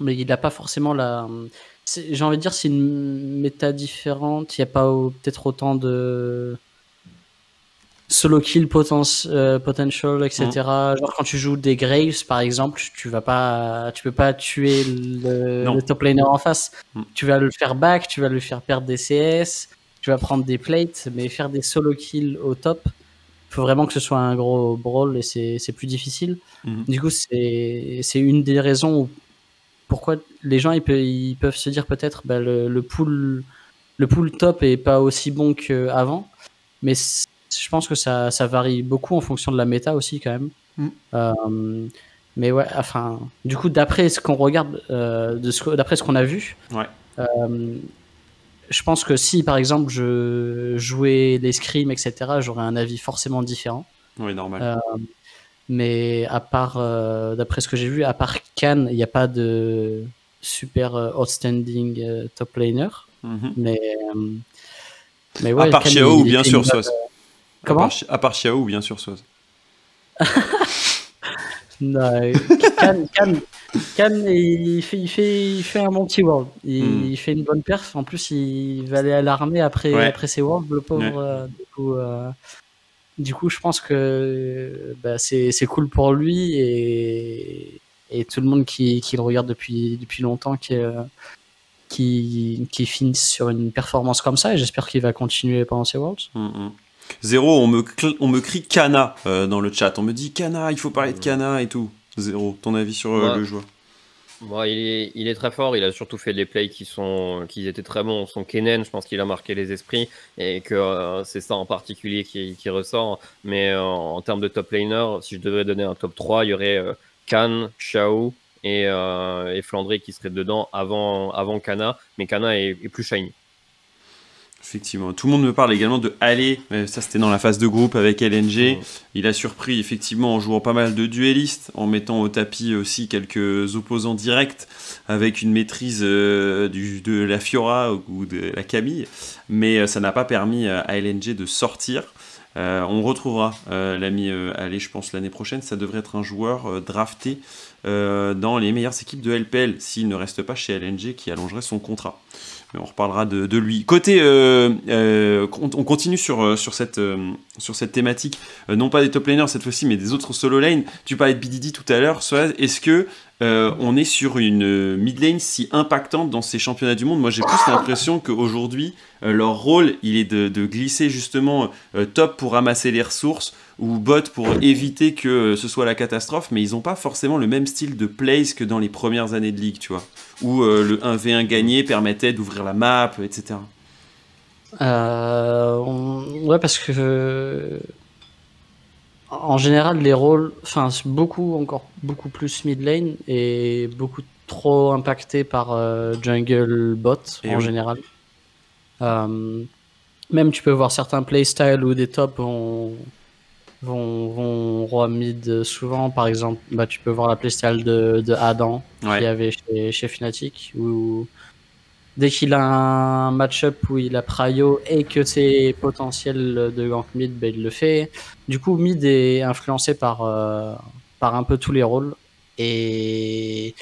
mais il n'a pas forcément la. J'ai envie de dire, c'est une méta différente. Il n'y a pas peut-être autant de solo kill euh, potential, etc. Mm. Genre quand tu joues des Graves par exemple, tu vas pas, tu peux pas tuer le, top laner en face. Mm. Tu vas le faire back, tu vas le faire perdre des CS, tu vas prendre des plates, mais faire des solo kills au top, faut vraiment que ce soit un gros brawl et c'est plus difficile. Mm. Du coup, c'est une des raisons pourquoi les gens ils, peuvent, se dire peut-être bah, le, le pool le pool top est pas aussi bon qu'avant, mais pense que ça, ça, varie beaucoup en fonction de la méta aussi quand même. Mm. Euh, mais ouais, enfin, du coup, d'après ce qu'on regarde, euh, d'après ce qu'on a vu, ouais. euh, je pense que si par exemple je jouais les scrims, etc., j'aurais un avis forcément différent. Oui, normal. Euh, mais à part, euh, d'après ce que j'ai vu, à part Cannes, il n'y a pas de super outstanding top laner. Mm-hmm. Mais, mais ouais, à part Xiao, bien sûr, ça. Comment à part, Xiao, bien sûr, Soaz. [LAUGHS] non, Can, il, fait, il, fait, il fait un bon petit world. Il, hmm. fait une bonne perf. En plus, il va aller à l'armée après, après ses worlds, le pauvre. Euh, du, coup, euh, du, coup, je pense que bah, c'est cool pour lui et, et tout le monde qui, qui, le regarde depuis, depuis longtemps qui, euh, qui, qui finisse sur une performance comme ça. Et j'espère qu'il va continuer pendant ses worlds. Hmm, hmm. Zéro, on me, on me crie Kana euh, dans le chat. On me dit Kana, il faut parler de Kana et tout. Zéro, ton avis sur euh, le joueur? Il, est, il, est, très fort. Il a surtout fait des plays qui, sont, qui étaient très bons. Son Kennen, je pense qu'il a marqué les esprits et que euh, c'est ça en particulier qui, qui ressort. Mais en termes de top laner, si je devais donner un top 3, il y aurait Kan, Xiao et, et Flandré qui seraient dedans avant, avant Kana. Mais Kana est plus shiny. Effectivement. Tout le monde me parle également de aller. Ça, c'était dans la phase de groupe avec LNG. Il a surpris, effectivement, en jouant pas mal de duellistes, en mettant au tapis aussi quelques opposants directs, avec une maîtrise euh, du, de la Fiora ou de la Camille. Mais euh, ça n'a pas permis à LNG de sortir. Euh, on retrouvera l'ami Allé, je pense, l'année prochaine. Ça devrait être un joueur drafté dans les meilleures équipes de LPL, s'il ne reste pas chez LNG, qui allongerait son contrat on reparlera de, lui. Côté, euh, euh, on continue sur, euh, sur, cette, sur cette thématique, non pas des top laners cette fois-ci, mais des autres solo lane. Tu parlais de BDD tout à l'heure, est-ce que on est sur une mid lane si impactante dans ces championnats du monde? Moi, j'ai plus l'impression qu'aujourd'hui, leur rôle, il est de, de glisser justement top pour ramasser les ressources ou bot pour éviter que ce soit la catastrophe, mais ils n'ont pas forcément le même style de plays que dans les premières années de ligue, tu vois, où euh, le 1v1 gagné permettait d'ouvrir la map, etc. Euh, Ouais, parce que en général, les rôles, enfin, beaucoup, encore beaucoup plus mid lane et beaucoup trop impacté par euh, jungle bot en général. Euh, même tu peux voir certains playstyles où des tops ont vont, vont roi mid souvent. Par exemple, bah, tu peux voir la playstyle de, de Adam qui avait chez, chez Fnatic où dès qu'il a un match-up où il a Prio et que c'est potentiel de gank mid, bah, il le fait. Du coup, mid est influencé par, euh, par un peu tous les rôles. Et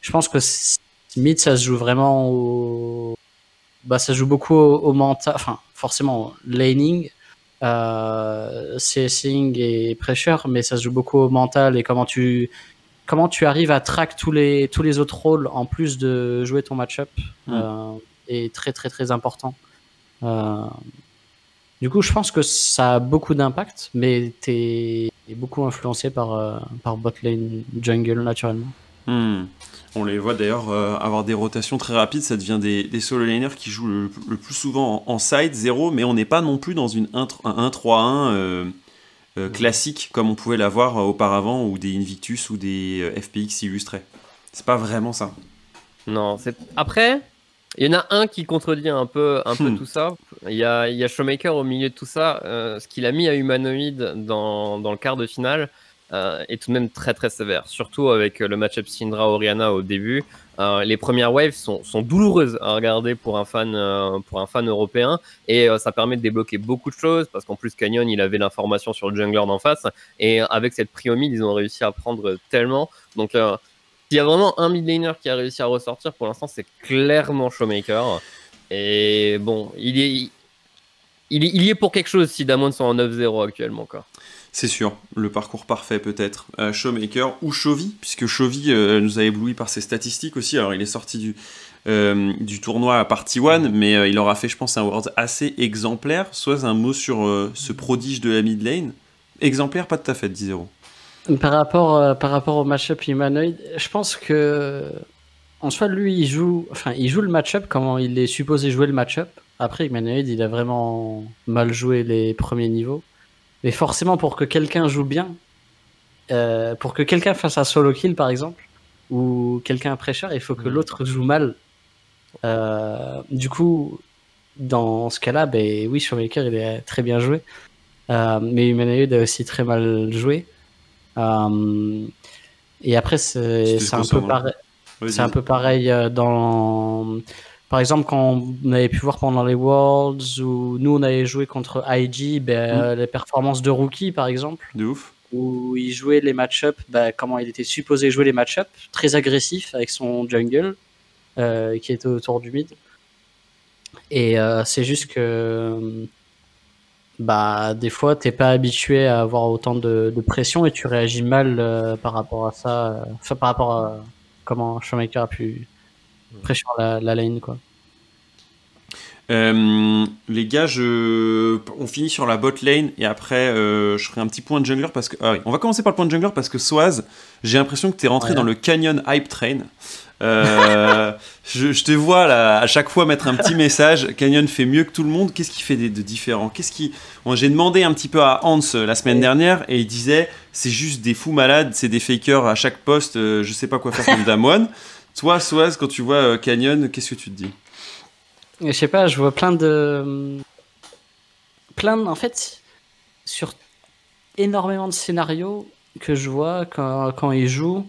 je pense que mid, ça se joue vraiment au. Bah, ça joue beaucoup au, mental. Enfin, forcément, laning euh, CSing et pressure, mais ça se joue beaucoup au mental et comment tu comment tu arrives à track tous les tous les autres rôles en plus de jouer ton match-up euh, est très très très important. Euh, du coup, je pense que ça a beaucoup d'impact, mais t'es beaucoup influencé par euh, par bot lane jungle naturellement. Hmm. On les voit d'ailleurs euh, avoir des rotations très rapides, ça devient des, des solo laners qui jouent le, le plus souvent en, en side 0, mais on n'est pas non plus dans une 1 un 1-3-1 euh, euh, classique comme on pouvait l'avoir auparavant, ou des Invictus ou des FPX illustrés. C'est pas vraiment ça. Non, c'est après. Il y en a un qui contredit un peu, un peu Hmm. tout ça. Il y a, il y a Showmaker au milieu de tout ça. Ce qu'il a mis à Humanoid dans, dans le quart de finale euh, est tout de même très très sévère. Surtout avec euh, le match-up Syndra-Oriana au début. Euh, les premières waves sont, douloureuses à regarder pour un fan, euh, pour un fan européen. Et ça permet de débloquer beaucoup de choses. Parce qu'en plus, Canyon, il avait l'information sur le jungler d'en face. Et avec cette priomide, ils ont réussi à prendre tellement. Donc. s'il y a vraiment un mid laner qui a réussi à ressortir pour l'instant, c'est clairement Showmaker. Et bon, il est, il y est pour quelque chose si Damon sont en 9-0 actuellement. Quoi. C'est sûr, le parcours parfait peut-être. Euh, Showmaker ou Chovy, puisque Chovy euh, nous a ébloui par ses statistiques aussi. Alors il est sorti du, euh, tournoi à Party One, mais euh, il aura fait, je pense, un World assez exemplaire. Soit un mot sur ce prodige de la mid lane. Exemplaire, pas de ta fête, 10-0. Par rapport, au match-up humanoid, je pense que en soi, lui, il joue, enfin, il joue le match-up comment il est supposé jouer le match-up. Après, humanoid, il a vraiment mal joué les premiers niveaux. Mais forcément, pour que quelqu'un joue bien, euh, pour que quelqu'un fasse un solo kill, par exemple, ou quelqu'un pressure, il faut que Mhm. l'autre joue mal. Euh, du coup, dans ce cas-là, ben oui, Showmaker, il est très bien joué. Euh, mais Humanoid a aussi très mal joué. Et après, c'est c'est un, peu pareil- Vas-y. c'est un peu pareil dans. Par exemple, quand on avait pu voir pendant les Worlds où nous on avait joué contre IG, ben, Mm. euh, les performances de Rookie par exemple, De ouf. où il jouait les match-up, ben, comment il était supposé jouer les match-up, très agressif avec son jungle euh, qui était autour du mid. Et euh, c'est juste que bah des fois t'es pas habitué à avoir autant de, de pression et tu réagis mal euh, par rapport à ça, enfin par rapport à comment Showmaker a pu pression la, la lane quoi. Euh, les gars, je... on finit sur la bot lane et après euh, je ferai un petit point de jungler parce que. Ah oui, on va commencer par le point de jungler parce que Soaz, j'ai l'impression que tu es rentré Ouais. dans le Canyon Hype Train. Euh, [LAUGHS] je, je te vois là, à chaque fois mettre un petit message. Canyon fait mieux que tout le monde. Qu'est-ce qui fait de, de différent? Qu'est-ce qui Bon, J'ai demandé un petit peu à Hans la semaine dernière et il disait c'est juste des fous malades, c'est des fakers à chaque poste. je sais pas quoi faire comme [LAUGHS] Damon. Toi, Soaz, quand tu vois euh, Canyon, qu'est-ce que tu te dis Je sais pas, je vois plein de. Plein de- En fait, sur énormément de scénarios que je vois quand, quand il joue,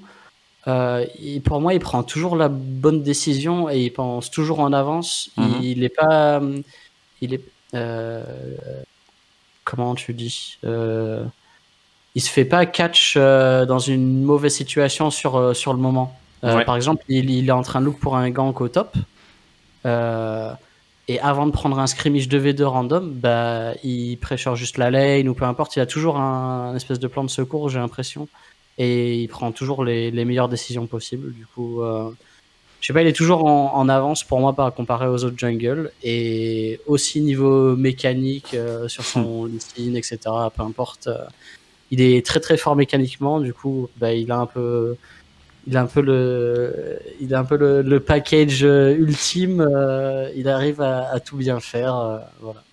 euh, il- pour moi, il prend toujours la bonne décision et il pense toujours en avance. Mhm. Il est pas. Il est. euh, comment tu dis Il se fait pas catch dans une mauvaise situation sur, sur le moment. Euh, Ouais. Par exemple, il, il est en train de look pour un gank au top. Euh, et avant de prendre un scrimmage 2v2 random, bah, il pressure juste la lane ou peu importe. Il a toujours un, un espèce de plan de secours, j'ai l'impression. Et il prend toujours les, les meilleures décisions possibles. Du coup, euh, je sais pas, il est toujours en, en avance pour moi par comparé aux autres jungles. Et aussi niveau mécanique, euh, sur son listing, etc. Peu importe. il est très très fort mécaniquement. Du coup, bah, il a un peu il a un peu le, il a un peu le, le package euh, ultime. euh, il arrive à, à tout bien faire. euh, voilà.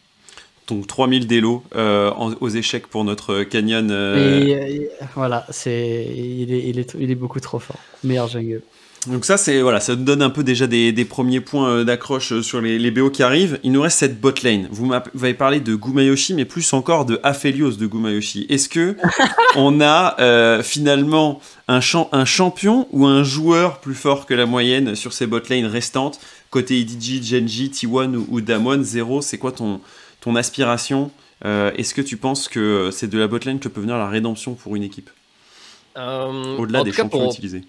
Donc 3000 d'élo euh, en- aux échecs pour notre Canyon. Et, voilà, c'est, il est, il est, il est beaucoup trop fort. Meilleur jungle. Donc ça, c'est voilà, ça nous donne un peu déjà des, des premiers points euh, d'accroche euh, sur les, les BO qui arrivent. Il nous reste cette bot lane. Vous m'app- vous avez parlé de Gumayoshi, mais plus encore de Aphelios de Gumayoshi. Est-ce que [LAUGHS] on a euh, finalement un, champ, un champion ou un joueur plus fort que la moyenne sur ces bot lanes restantes? Côté EDG, Genji, T1 ou, ou Damwon, Zero, c'est quoi ton, ton aspiration? Euh, Est-ce que tu penses que c'est de la bot lane que peut venir la rédemption pour une équipe? Euh, Au-delà des champions pour, utilisés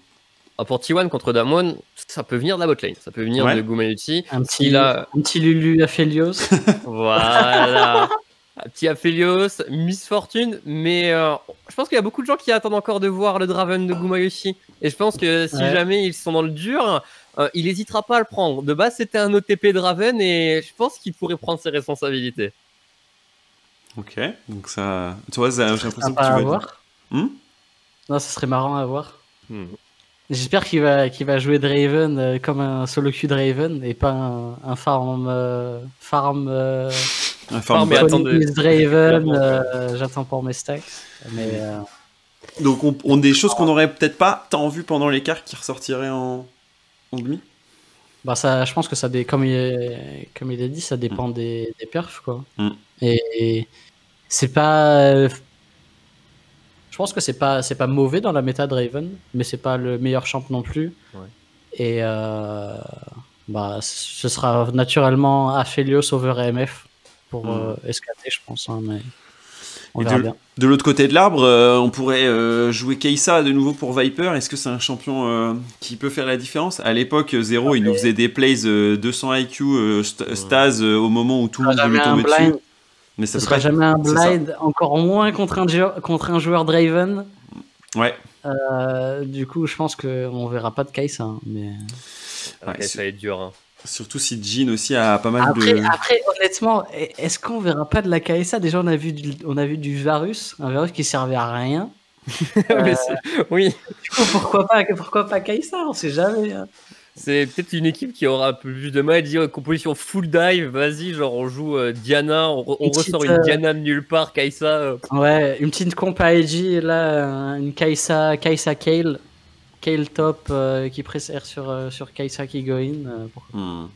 ah, pour T1 contre Damon, ça peut venir de la botlane. Ça peut venir Ouais. de Gumayuti. Un petit, Il a- un petit Lulu Aphelios. [LAUGHS] Voilà. Un petit Aphelios, Miss Fortune, mais euh, je pense qu'il y a beaucoup de gens qui attendent encore de voir le Draven de Gumayoshi. Et je pense que si Ouais. jamais ils sont dans le dur, euh, il n'hésitera pas à le prendre. De base, c'était un OTP Draven et je pense qu'il pourrait prendre ses responsabilités. Ok, donc ça. Toi, j'ai l'impression que tu vas voir. Hmm? Non, ça serait marrant à voir. Hmm. J'espère qu'il va, qu'il va jouer Draven euh, comme un solo queue Draven et pas un, un farm. euh, farm. euh, Un farm mais Draven, euh, j'attends pour mes stacks. Mais euh, Donc, on, on- des choses qu'on n'aurait peut-être pas tant vu pendant l'écart qui ressortiraient en, en demi? bah ça, je pense que ça, dé- comme il, comme il a dit, ça dépend des, des perfs quoi. Mm. Et c'est pas. Je pense que c'est pas, c'est pas mauvais dans la méta Draven, mais c'est pas le meilleur champ non plus. Ouais. Et euh, bah, ce sera naturellement Aphelios over AMF pour Mm. euh, escater, je pense. hein, mais on verra de, bien. de l'autre côté de l'arbre, euh, on pourrait euh, jouer Keisa de nouveau pour Viper. Est-ce que c'est un champion euh, qui peut faire la différence? À l'époque, Zero, il nous faisait des plays euh, 200 IQ, euh, st- Staz euh, au moment où tout le monde Jamais voulait un tomber dessus. Mais ça ce peut sera pas... jamais un blind, encore moins contre un, jou- contre un joueur Draven. Ouais. Euh, du coup, je pense qu'on verra pas de Kai'Sa. hein, Mais... Ouais, c'est- ça va être dur. hein. Surtout si Jean aussi a pas mal Après, de. après, honnêtement, est-ce qu'on verra pas de la Kai'Sa? Déjà, on a vu du, on a vu du Varus, un Varus qui servait à rien. [LAUGHS] C'est- oui, Du coup, pourquoi pas, pourquoi pas Kai'Sa? On sait jamais. hein. C'est peut-être une équipe qui aura un peu plus de mal à dire composition full dive. Vas-y, genre on joue euh, Diana, on, re- on Une ressort petite, une euh, Diana de nulle part, Kaisa. euh, Ouais, une petite comp à IG, là, une Kai'Sa, Kai'Sa Kale, Kale top euh, qui préfère sur, euh, sur Kai'Sa qui go in. euh, pourquoi- Hmm.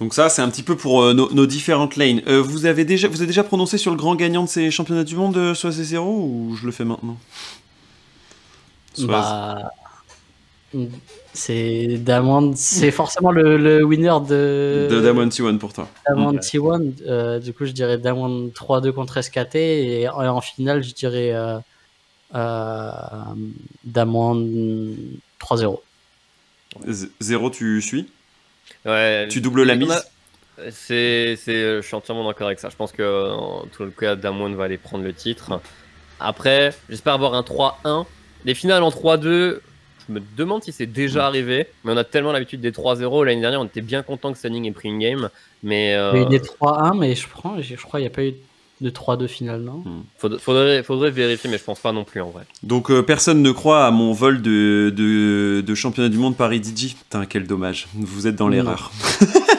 Donc ça, c'est un petit peu pour euh, nos, nos différentes lanes. Euh, vous avez déjà, vous avez déjà prononcé sur le grand gagnant de ces championnats du monde, euh, soit 0 ou je le fais maintenant? Soit- Bah, c'est Damwon, c'est forcément le, le winner de, de Damon T1 pour toi. Damwon Ouais. T1. euh, du coup, je dirais Damwon 3-2 contre SKT et en, en finale, je dirais euh, euh, Damwon 3-0. 0, tu suis? Ouais, Tu doubles la mise? C'est, c'est, je suis entièrement d'accord avec ça. Je pense que en tout le cas, Damwon va aller prendre le titre. Après, j'espère avoir un 3-1. Les finales en 3-2, je me demande si c'est déjà arrivé. Mais on a tellement l'habitude des 3-0. L'année dernière, on était bien content que Sunning ait pris une game. Mais euh, Il y a eu des 3-1, mais je, prends, je crois qu'il n'y a pas eu de 3-2 finale, non? Faudrait, faudrait, faudrait vérifier, mais je pense pas non plus en vrai. Donc euh, personne ne croit à mon vol de, de, de championnat du monde Paris DJ. Putain, quel dommage. Vous êtes dans l'erreur. [LAUGHS]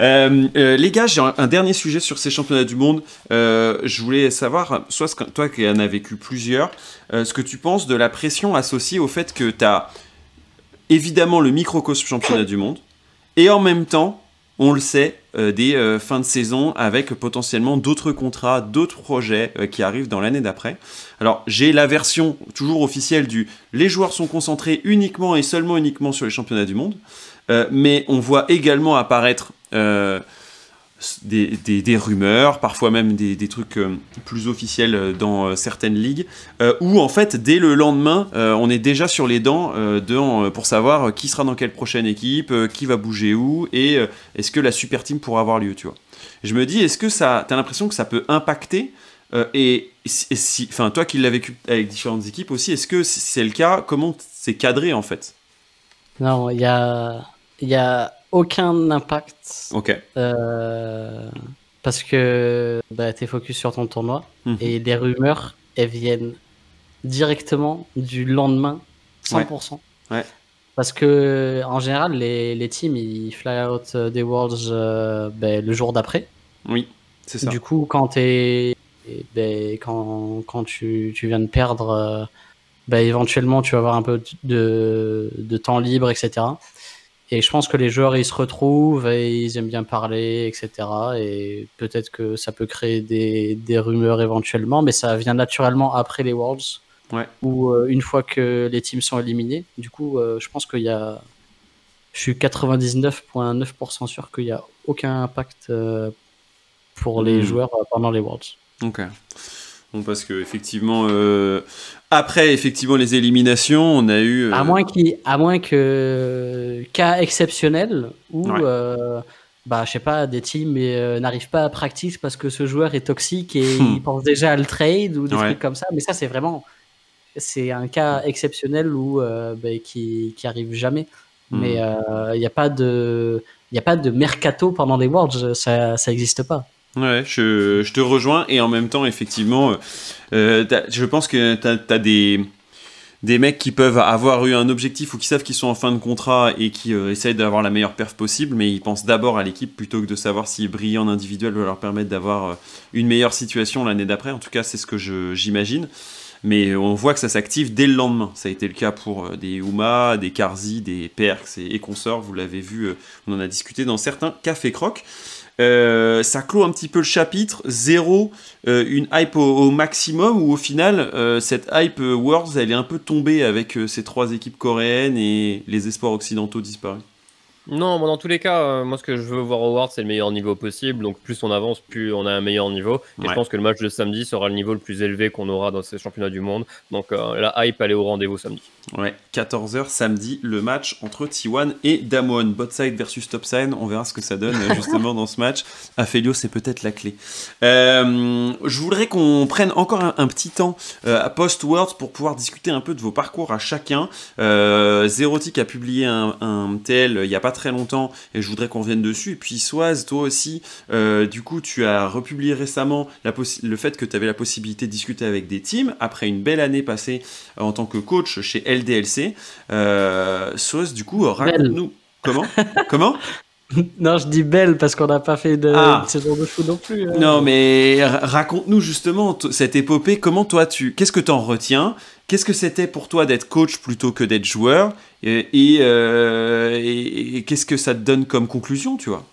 Euh, euh, les gars, j'ai un, dernier sujet sur ces championnats du monde. Euh, je voulais savoir, soit toi qui en as vécu plusieurs, ce que tu penses de la pression associée au fait que tu as évidemment le microcosme championnat du monde et en même temps, on le sait, des fins de saison avec potentiellement d'autres contrats, d'autres projets qui arrivent dans l'année d'après. Alors, j'ai la version toujours officielle du les joueurs sont concentrés uniquement et seulement uniquement sur les championnats du monde, Euh, mais on voit également apparaître euh, des, des- rumeurs, parfois même des, des trucs euh, plus officiels dans certaines ligues, où en fait, dès le lendemain, on est déjà sur les dents de- pour savoir qui sera dans quelle prochaine équipe, qui va bouger où, et est-ce que la super team pourra avoir lieu, tu vois. Je me dis, est-ce que ça, t'as l'impression que ça peut impacter et, et si, enfin, toi qui l'as vécu avec différentes équipes aussi, est-ce que c'est le cas? Comment c'est cadré en fait? Non, il y a, il y a aucun impact Ok. euh, parce que bah, tu es focus sur ton tournoi Mhm. et les rumeurs, elles viennent directement du lendemain, 100%. Ouais. Parce que en général, les, les teams ils fly out euh, des Worlds euh, ben, le jour d'après. Oui, c'est ça. Du coup, quand, t'es- ben, quand, quand tu, tu viens de perdre, ben, éventuellement tu vas avoir un peu de, de temps libre, etc. Et je pense que les joueurs ils se retrouvent et ils aiment bien parler, etc. Et peut-être que ça peut créer des, des rumeurs éventuellement, mais ça vient naturellement après les Worlds. Ouais. Ou euh, une fois que les teams sont éliminés. Du coup, euh, je pense qu'il y a. Je suis 99,9% sûr qu'il n'y a aucun impact euh, pour les Hmm. joueurs pendant les Worlds. Ok. Bon, parce que effectivement, euh, après effectivement les éliminations, on a eu. euh, À moins à moins que cas exceptionnel où Ouais. euh, bah, je sais pas, des teams euh, n'arrivent pas à practice parce que ce joueur est toxique et Hmm. ils pensent déjà à le trade ou des Ouais. trucs comme ça. Mais ça, c'est vraiment, c'est un cas exceptionnel où, euh, bah, qui, qui arrive jamais. Hmm. Mais il n'y a pas de, il a pas de mercato pendant les Worlds, ça, ça existe pas. Ouais, je, je te rejoins et en même temps, effectivement, euh, euh, je pense que tu as, des, des mecs qui peuvent avoir eu un objectif ou qui savent qu'ils sont en fin de contrat et qui euh, essayent d'avoir la meilleure perf possible, mais ils pensent d'abord à l'équipe plutôt que de savoir si briller en individuel va leur permettre d'avoir euh, une meilleure situation l'année d'après. En tout cas, c'est ce que j'imagine. Mais on voit que ça s'active dès le lendemain. Ça a été le cas pour des Uma, des Karzi, des Perks et, et consorts. Vous l'avez vu, on en a discuté dans certains cafés crocs. Euh, ça clôt un petit peu le chapitre. Zéro, euh, une hype au, maximum, ou au final, euh, cette hype euh, Worlds, elle est un peu tombée avec ces trois équipes coréennes et les espoirs occidentaux disparus. Non, moi, dans tous les cas, euh, moi ce que je veux voir au World, c'est le meilleur niveau possible. Donc plus on avance, plus on a un meilleur niveau. Et Ouais. je pense que le match de samedi sera le niveau le plus élevé qu'on aura dans ces championnats du monde. Donc euh, la hype, elle est au rendez-vous samedi. Ouais, 14h samedi, le match entre T1 et Damwon. Botside versus Topside, on verra ce que ça donne [LAUGHS] justement dans ce match. Aphelios, c'est peut-être la clé. Euh, je voudrais qu'on prenne encore un, un petit temps à post-Worlds pour pouvoir discuter un peu de vos parcours à chacun. Euh, Zerotic a publié un, un TL il n'y a pas très longtemps et je voudrais qu'on revienne dessus. Et puis Soaz, toi aussi, euh, du coup, tu as republié récemment la le fait que tu avais la possibilité de discuter avec des teams après une belle année passée en tant que coach chez LDLC. Euh, Soaz, du coup, raconte-nous. Comment? Comment? [LAUGHS] [LAUGHS] non, je dis belle parce qu'on n'a pas fait de, Ah. saison de foot non plus. hein. Non, mais ra- raconte-nous justement cette épopée. Comment toi, tu, qu'est-ce que tu en retiens? Qu'est-ce que c'était pour toi d'être coach plutôt que d'être joueur? Et, et, euh, et- et qu'est-ce que ça te donne comme conclusion, tu vois?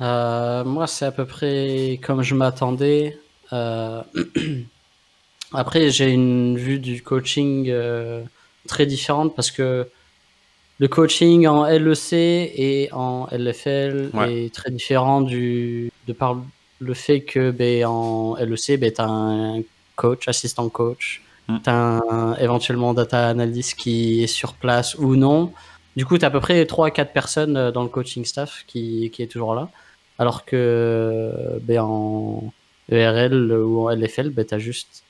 Euh, moi, c'est à peu près comme je m'attendais. Euh, [CLEARS THROAT] Après, j'ai une vue du coaching euh, très différente parce que le coaching en LEC et en LFL Ouais. est très différent du, de par le fait que ben, en LEC, ben, tu as un coach, assistant coach, Mm. tu as un, éventuellement data analyst qui est sur place ou non. Du coup, tu as à peu près 3 à 4 personnes euh, dans le coaching staff qui, qui est toujours là. Alors que ben, en ERL ou en LFL, ben, tu as juste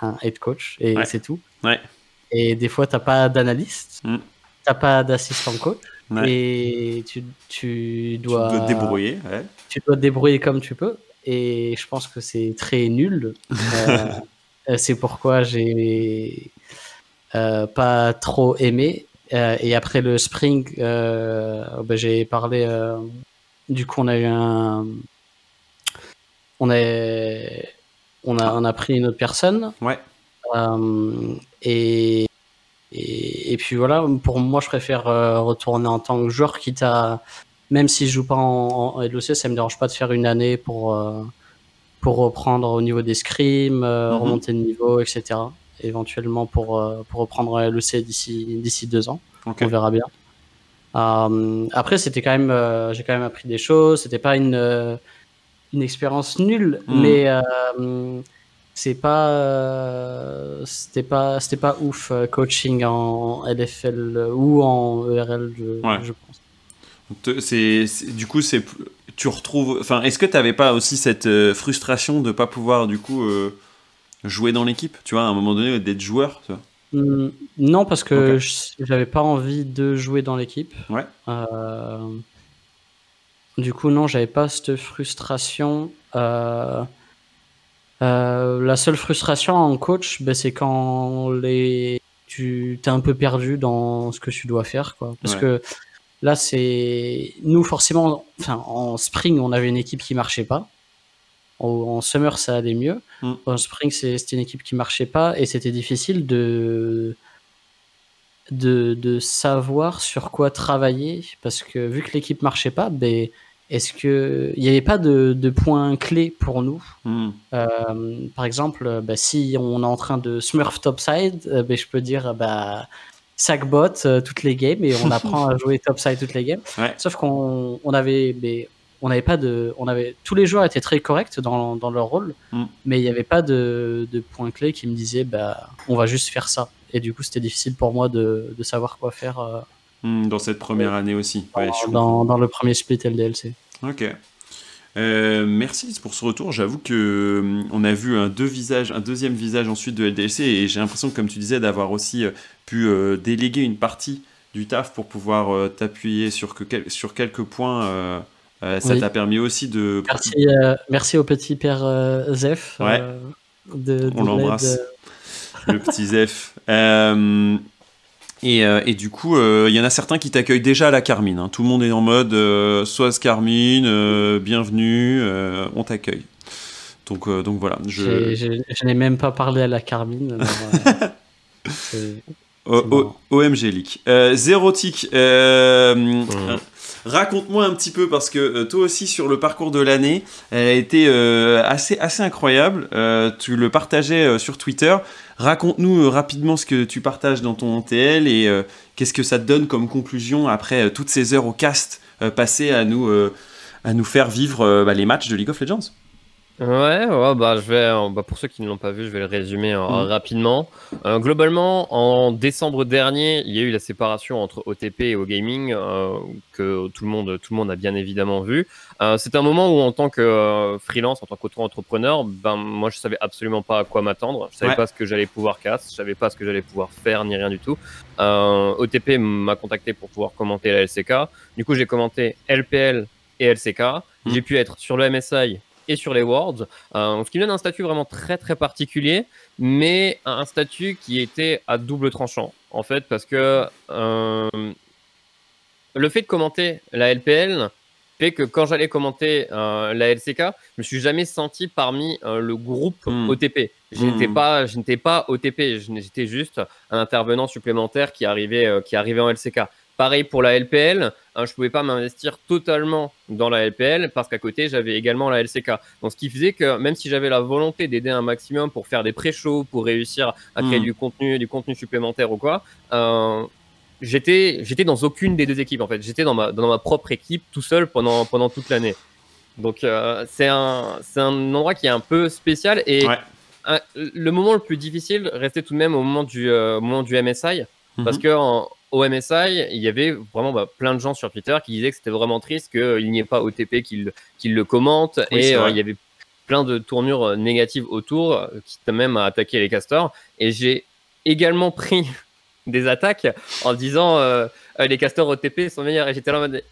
un head coach et Ouais. c'est tout. Ouais. Et des fois, tu pas d'analyste, Mm. Tu pas d'assistant coach. Ouais. Et tu, tu Tu dois, dois te débrouiller. ouais. tu dois te débrouiller comme tu peux. Et je pense que c'est très nul. [LAUGHS] Euh, c'est pourquoi j'ai euh, pas trop aimé. Euh, et après le spring, ben, j'ai parlé. du coup, on a eu un. On a, on a, on a pris une autre personne. Ouais. Et, et, et puis voilà, pour moi, je préfère euh, retourner en tant que joueur, quitte à. Même si je joue pas en, en LEC, ça me dérange pas de faire une année pour, euh, pour reprendre au niveau des scrims, euh, Mhm. remonter de niveau, etc. Éventuellement pour, euh, pour reprendre un LEC d'ici deux ans. On verra bien. Après, c'était quand même, j'ai quand même appris des choses. C'était pas une, une expérience nulle, Mhm. mais c'est pas, euh, c'était pas, c'était pas ouf euh, coaching en LFL ou en ERL, je, Ouais. je pense. C'est, du coup, c'est, tu retrouves. Enfin, est-ce que tu n'avais pas aussi cette euh, frustration de pas pouvoir du coup euh, jouer dans l'équipe Tu vois, à un moment donné, d'être joueur. Tu vois? Hmm, Non, parce que Ok. je- j'avais pas envie de jouer dans l'équipe. Ouais. Euh, Du coup, non, j'avais pas cette frustration. Euh, euh, la seule frustration en coach, ben, c'est quand les... tu t'es un peu perdu dans ce que tu dois faire. Quoi. Parce Ouais. que là, c'est. Nous, forcément, enfin, en spring, on avait une équipe qui marchait pas. En, en summer, ça allait mieux. Mm. En spring, c'était une équipe qui marchait pas et c'était difficile de de, de savoir sur quoi travailler parce que vu que l'équipe marchait pas, ben, est-ce que il n'y avait pas de, de points clés pour nous? Hmm. Euh, Par exemple, euh, bah, si on est en train de smurf topside, euh, ben, je peux dire euh, bah, sackbot euh, toutes les games et on apprend à [LAUGHS] jouer topside toutes les games. Ouais. Sauf qu'on on avait on n'avait pas de on avait tous les joueurs étaient très corrects dans, dans leur rôle, Mm. mais il n'y avait pas de, de points clés qui me disaient bah on va juste faire ça. Et du coup, c'était difficile pour moi de, de savoir quoi faire euh, Hmm, dans cette première année aussi. Ouais, je comprends. dans, dans le premier split LDLC. Ok. Euh, merci pour ce retour. J'avoue que euh, on a vu un, deux visages, un deuxième visage ensuite de LDLC et j'ai l'impression, comme tu disais, d'avoir aussi euh, pu déléguer une partie du taf pour pouvoir t'appuyer sur, que, sur quelques points. ça t'a permis aussi de. Merci, merci au petit père Zef. Ouais. De, on l'embrasse. Le petit Zef. Et, euh, et, du coup, euh, il y en a certains qui t'accueillent déjà à la Carmine. Hein. Tout le monde est en mode euh, Sois Carmine, euh, bienvenue, on t'accueille. Donc, donc voilà. Je, je, n'ai même pas parlé à la Carmine. OMG [LAUGHS] Leak. Zérotique. Mmh. Raconte-moi un petit peu parce que toi aussi sur le parcours de l'année, elle a été assez, assez incroyable. tu le partageais sur Twitter. Raconte-nous euh, rapidement ce que tu partages dans ton TL et euh, qu'est-ce que ça te donne comme conclusion après euh, toutes ces heures au cast passées à nous, à nous faire vivre bah, les matchs de League of Legends. Ouais, bah, je vais, bah, pour ceux qui ne l'ont pas vu, je vais le résumer euh, mm. rapidement. Euh, globalement, en décembre dernier, il y a eu la séparation entre OTP et OGaming euh, que tout le monde, tout le monde a bien évidemment vu. c'est un moment où, en tant que freelance, en tant qu'auto-entrepreneur, ben moi, je savais absolument pas à quoi m'attendre. Je savais pas ce que j'allais pouvoir casser, je savais pas ce que j'allais pouvoir faire ni rien du tout. OTP m'a contacté pour pouvoir commenter la LCK. Du coup, j'ai commenté LPL et LCK. Mm. J'ai pu être sur le MSI et sur les Worlds, euh, ce qui donne un statut vraiment très très particulier, mais un statut qui était à double tranchant, en fait, parce que euh, le fait de commenter la LPL fait que quand j'allais commenter euh, la LCK, je me suis jamais senti parmi le groupe hmm. OTP. Je n'étais hmm. pas, je n'étais pas OTP, j'étais juste un intervenant supplémentaire qui arrivait, qui arrivait en LCK. Pareil pour la LPL, hein, je pouvais pas m'investir totalement dans la LPL parce qu'à côté j'avais également la LCK. Donc ce qui faisait que même si j'avais la volonté d'aider un maximum pour faire des pré-shows, pour réussir à créer hmm. du contenu, du contenu supplémentaire ou quoi, euh, j'étais j'étais dans aucune des deux équipes en fait. J'étais dans ma dans ma propre équipe tout seul pendant pendant toute l'année. Donc euh, c'est un un endroit qui est un peu spécial et le moment le plus difficile restait tout de même au moment du euh, moment du MSI parce mhm. que en, au MSI, il y avait vraiment bah, plein de gens sur Twitter qui disaient que c'était vraiment triste qu'il n'y ait pas OTP qui le, le commente. et euh, il y avait plein de tournures euh, négatives autour, euh, qui t'a même à attaquer les castors. Et j'ai également [LAUGHS] pris des attaques en disant les castors OTP sont meilleurs. Et j'étais là en mode.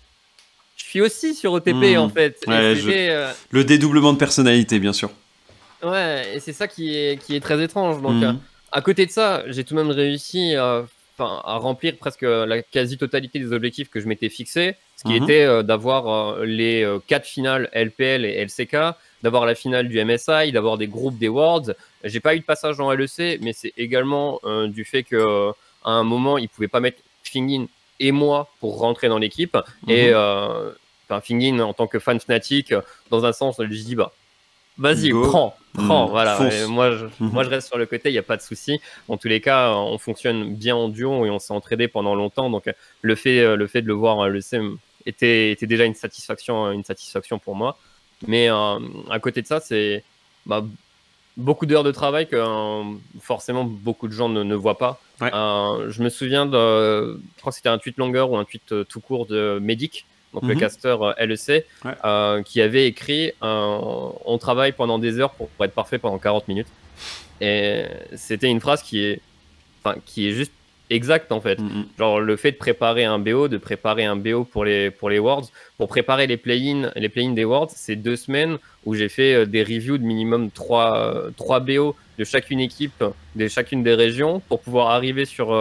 Je suis aussi sur OTP hmm. en fait. Le dédoublement de personnalité, bien sûr. Ouais, et c'est ça qui est, qui est très étrange. Donc, hmm. à côté de ça, j'ai tout de même réussi à remplir presque la quasi-totalité des objectifs que je m'étais fixé, ce qui mhm. était euh, d'avoir euh, les euh, quatre finales LPL et LCK, d'avoir la finale du MSI, d'avoir des groupes des Worlds. J'ai pas eu de passage dans LEC, mais c'est également du fait que à un moment, ils pouvaient pas mettre Fingin et moi pour rentrer dans l'équipe. Et mhm. enfin, Fingin, en tant que fan fnatic, dans un sens, je dis bah Vas-y, prends, prends, mmh, voilà. moi, je, mmh. moi, je reste sur le côté, il n'y a pas de souci. En tous les cas, on fonctionne bien en duo et on s'est entraîné pendant longtemps. Donc, le fait, le fait de le voir le CM était, était déjà une satisfaction, une satisfaction pour moi. Mais euh, à côté de ça, c'est bah, beaucoup d'heures de travail que euh, forcément beaucoup de gens ne, ne voient pas. Euh, je me souviens de, je crois que c'était un tweet longueur ou un tweet tout court de Medic donc le mhm. casteur euh, LEC, euh, qui avait écrit On travaille pendant des heures pour, être parfait pendant 40 minutes. Et c'était une phrase qui est, qui est juste exacte en fait. Mhm. Genre le fait de préparer un BO, de préparer un BO pour les, pour les Worlds, pour préparer les play-in les play des Worlds, c'est deux semaines où j'ai fait euh, des reviews de minimum 3, 3 BO de chacune équipe, de chacune des régions, pour pouvoir arriver sur,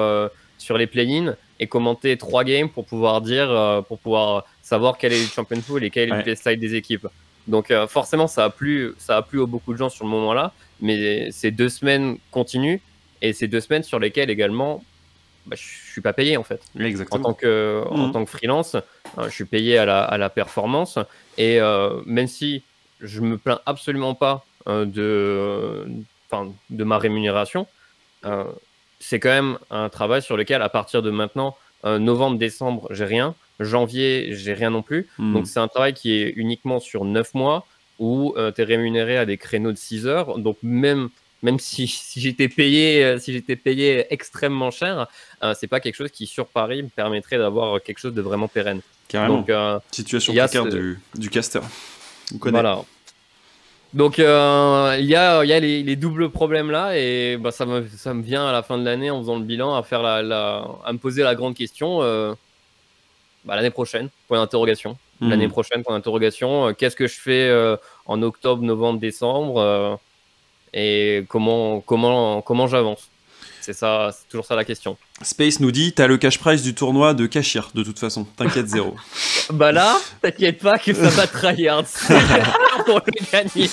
sur les play-in et commenter trois games pour pouvoir dire, pour pouvoir savoir quel est le champion pool et quel est le playstyle des équipes. Donc euh, forcément, ça a plu, ça a plu à beaucoup de gens sur le moment-là, mais c'est deux semaines continues et c'est deux semaines sur lesquelles également, bah, je suis pas payé en fait. Exactement. En tant que, en mhm. tant que freelance, euh, je suis payé à la, à la performance et euh, même si je me plains absolument pas de, de ma rémunération, c'est quand même un travail sur lequel, à partir de maintenant, novembre, décembre, j'ai rien janvier, j'ai rien non plus. Hmm. Donc c'est un travail qui est uniquement sur 9 mois où euh, tu es rémunéré à des créneaux de 6 heures. Donc même même si, [LAUGHS] si j'étais payé euh, si j'étais payé extrêmement cher, euh, c'est pas quelque chose qui sur Paris me permettrait d'avoir quelque chose de vraiment pérenne. Carrément. Donc, euh, Situation précaire ce- du, du caster. Voilà. Donc euh, il y a, il y a les, les doubles problèmes là et bah, ça, me, ça me vient à la fin de l'année en faisant le bilan à faire la, la- à me poser la grande question euh, bah, l'année prochaine point d'interrogation Mhm. l'année prochaine point d'interrogation Euh, qu'est-ce que je fais euh, en octobre novembre décembre euh, et comment comment comment j'avance? C'est ça c'est toujours ça la question Space nous dit T'as le cash prize du tournoi de Cachir, de toute façon. T'inquiète, zéro. [LAUGHS] bah là t'inquiète pas que ça va tryhard [LAUGHS] pour le gagner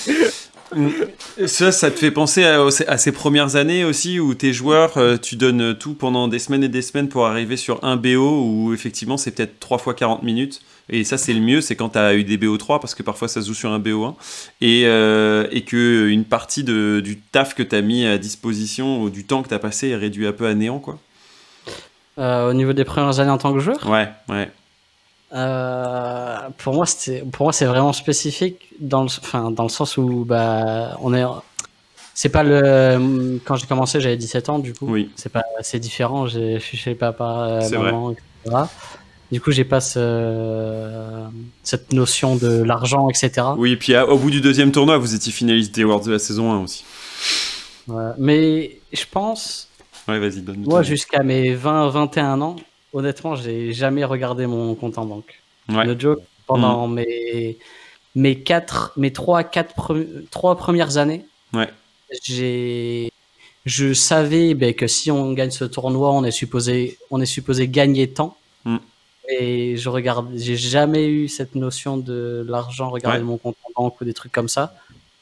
Ça, ça te fait penser à, à ces premières années aussi où tes joueurs, euh, tu donnes tout pendant des semaines et des semaines pour arriver sur un BO où effectivement c'est peut-être 3 fois 40 minutes. Et ça, c'est le mieux, c'est quand tu as eu des BO3 parce que parfois ça se joue sur un BO1 et, euh, et que une partie de, du taf que tu as mis à disposition ou du temps que tu as passé est réduit un peu à néant, quoi. Euh, au niveau des premières années en tant que joueur, Ouais, ouais. Euh, pour moi, c'était, pour moi, c'est vraiment spécifique dans le, enfin, dans le sens où, bah, on est, c'est pas le, quand j'ai commencé, j'avais 17 ans, du coup. Oui. C'est pas, c'est différent, j'ai, je suis chez papa, euh, etc. Du coup, j'ai pas ce- cette notion de l'argent, etc. Oui, et puis à- au bout du deuxième tournoi, vous étiez finaliste des Worlds de la saison 1 aussi. Ouais. Mais je pense, Ouais, vas-y, donne-nous. moi, jusqu'à mes 20, 21 ans, honnêtement, j'ai jamais regardé mon compte en banque. Ouais. No joke. Pendant mes, mes, quatre, mes 3, 4 trois premières années, Ouais. j'ai, je savais ben, que si on gagne ce tournoi, on est supposé, on est supposé gagner tant. Mm. Et je regarde, j'ai jamais eu cette notion de l'argent, regarder Ouais. mon compte en banque ou des trucs comme ça.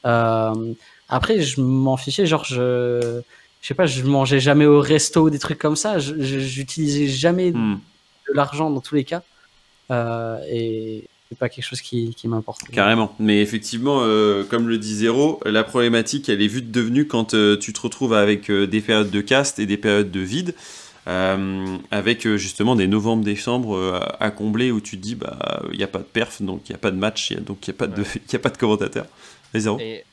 Euh, après, je m'en fichais, genre, je, je sais pas, je mangeais jamais au resto ou des trucs comme ça. J'utilisais jamais Hmm. de l'argent dans tous les cas. Euh, et c'est pas quelque chose qui, qui m'importe. Carrément. Mais effectivement, euh, comme le dit Zéro, la problématique, elle est vite devenue quand euh, tu te retrouves avec euh, des périodes de cast et des périodes de vide, euh, avec euh, justement des novembre-décembre euh, à combler où tu te dis, bah, il n'y a pas de perf, donc il n'y a pas de match, y a- donc il n'y a, pas de- [LAUGHS] y a pas de commentateur. Et Zéro Et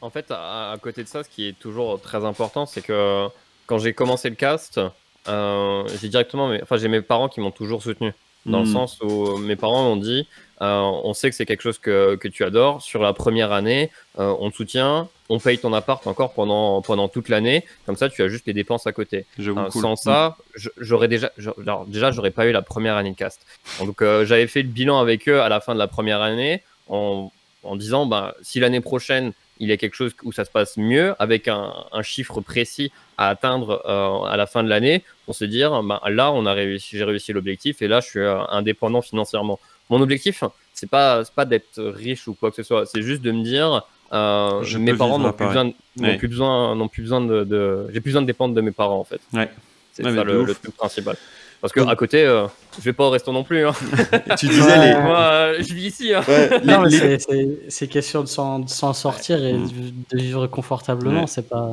en fait, à, à côté de ça, ce qui est toujours très important, c'est que quand j'ai commencé le cast, euh, j'ai directement, mes- enfin, j'ai mes parents qui m'ont toujours soutenu. Dans le Hmm. sens où mes parents m'ont dit, euh, on sait que c'est quelque chose que, que tu adores. Sur la première année, euh, on te soutient, on paye ton appart encore pendant, pendant toute l'année. Comme ça, tu as juste les dépenses à côté. J'avoue, Enfin, cool. Sans ça, j'aurais déjà, je- alors, déjà, j'aurais pas eu la première année de cast. Donc, j'avais fait le bilan avec eux à la fin de la première année en, en disant, bah, si l'année prochaine il y a quelque chose où ça se passe mieux, avec un, un chiffre précis à atteindre euh, à la fin de l'année, on se dire, bah, là, on a réussi, j'ai réussi l'objectif et là, je suis euh, indépendant financièrement. Mon objectif, c'est pas, pas d'être riche ou quoi que ce soit, c'est juste de me dire, euh, Je mes parents n'ont plus besoin, n'ont plus besoin, n'ont plus besoin de, de- j'ai plus besoin de dépendre de mes parents en fait. Ouais. C'est Ouais, ça le, le truc principal. Parce que à côté, euh, je vais pas au resto non plus. hein. [LAUGHS] tu disais Ouais. les. Moi, euh, je vis ici. hein. Ouais, [LAUGHS] Non, mais les- c'est- question de s'en sortir et de, de vivre confortablement. Ouais. C'est pas.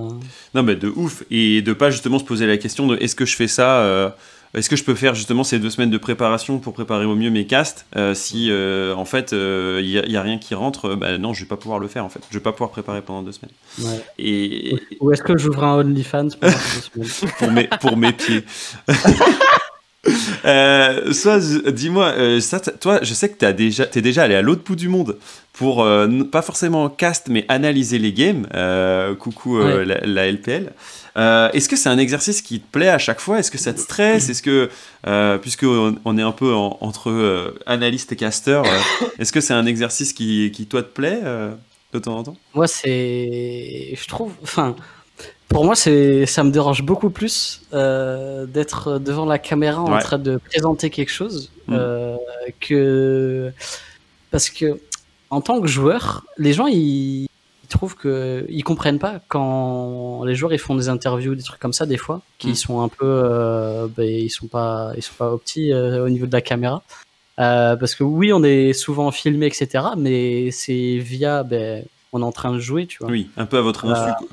Non, mais de ouf. Et de pas justement se poser la question de est-ce que je fais ça euh, Est-ce que je peux faire justement ces deux semaines de préparation pour préparer au mieux mes casts euh, si euh, en fait il n'y a, y a rien qui rentre bah, Non, je vais pas pouvoir le faire en fait. Je vais pas pouvoir préparer pendant deux semaines. Ouais. Et Ou est-ce que j'ouvre un OnlyFans pendant deux semaines? [LAUGHS] Pour mes, pour mes pieds. Euh, soit, z- dis-moi, euh, toi, je sais que tu déjà, es déjà allé à l'autre bout du monde pour, euh, pas forcément cast, mais analyser les games. Coucou Ouais. la, la LPL. Est-ce que c'est un exercice qui te plaît à chaque fois? Est-ce que ça te stresse? Est-ce que, puisque on, on est un peu en- entre analyste et caster, [COUGHS] est-ce que c'est un exercice qui, qui toi te plaît de temps en temps? Moi, c'est. Je trouve. Enfin. Pour moi, c'est, ça me dérange beaucoup plus euh, d'être devant la caméra en Ouais. train de présenter quelque chose Mm. euh, que parce que en tant que joueur, les gens ils, ils trouvent que ils comprennent pas quand les joueurs ils font des interviews, des trucs comme ça des fois, qui Mm. sont un peu, euh, ben, ils sont pas, ils sont pas euh, au niveau de la caméra. Parce que oui, on est souvent filmé, etc. Mais c'est via, ben, on est en train de jouer, tu vois. Oui, un peu à votre insu. Quoi.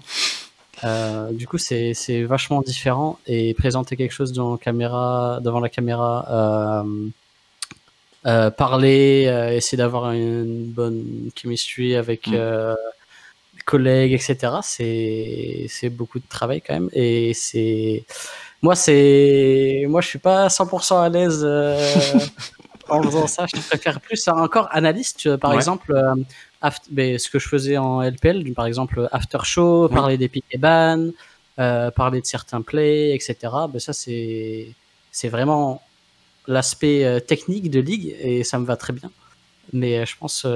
Euh, du coup, c'est c'est vachement différent et présenter quelque chose devant, caméra, devant la caméra, euh, euh, parler, essayer d'avoir une bonne chemistry avec Mm. euh, les collègues, etc. C'est c'est beaucoup de travail quand même et c'est moi c'est moi je suis pas 100% à l'aise [LAUGHS] en faisant ça, je préfère plus encore analyste. Par exemple, ben, ce que je faisais en LPL, par exemple, after show, parler des pick et ban, parler de certains plays, etc. Ben, ça, c'est c'est vraiment l'aspect technique de ligue et ça me va très bien. Mais je pense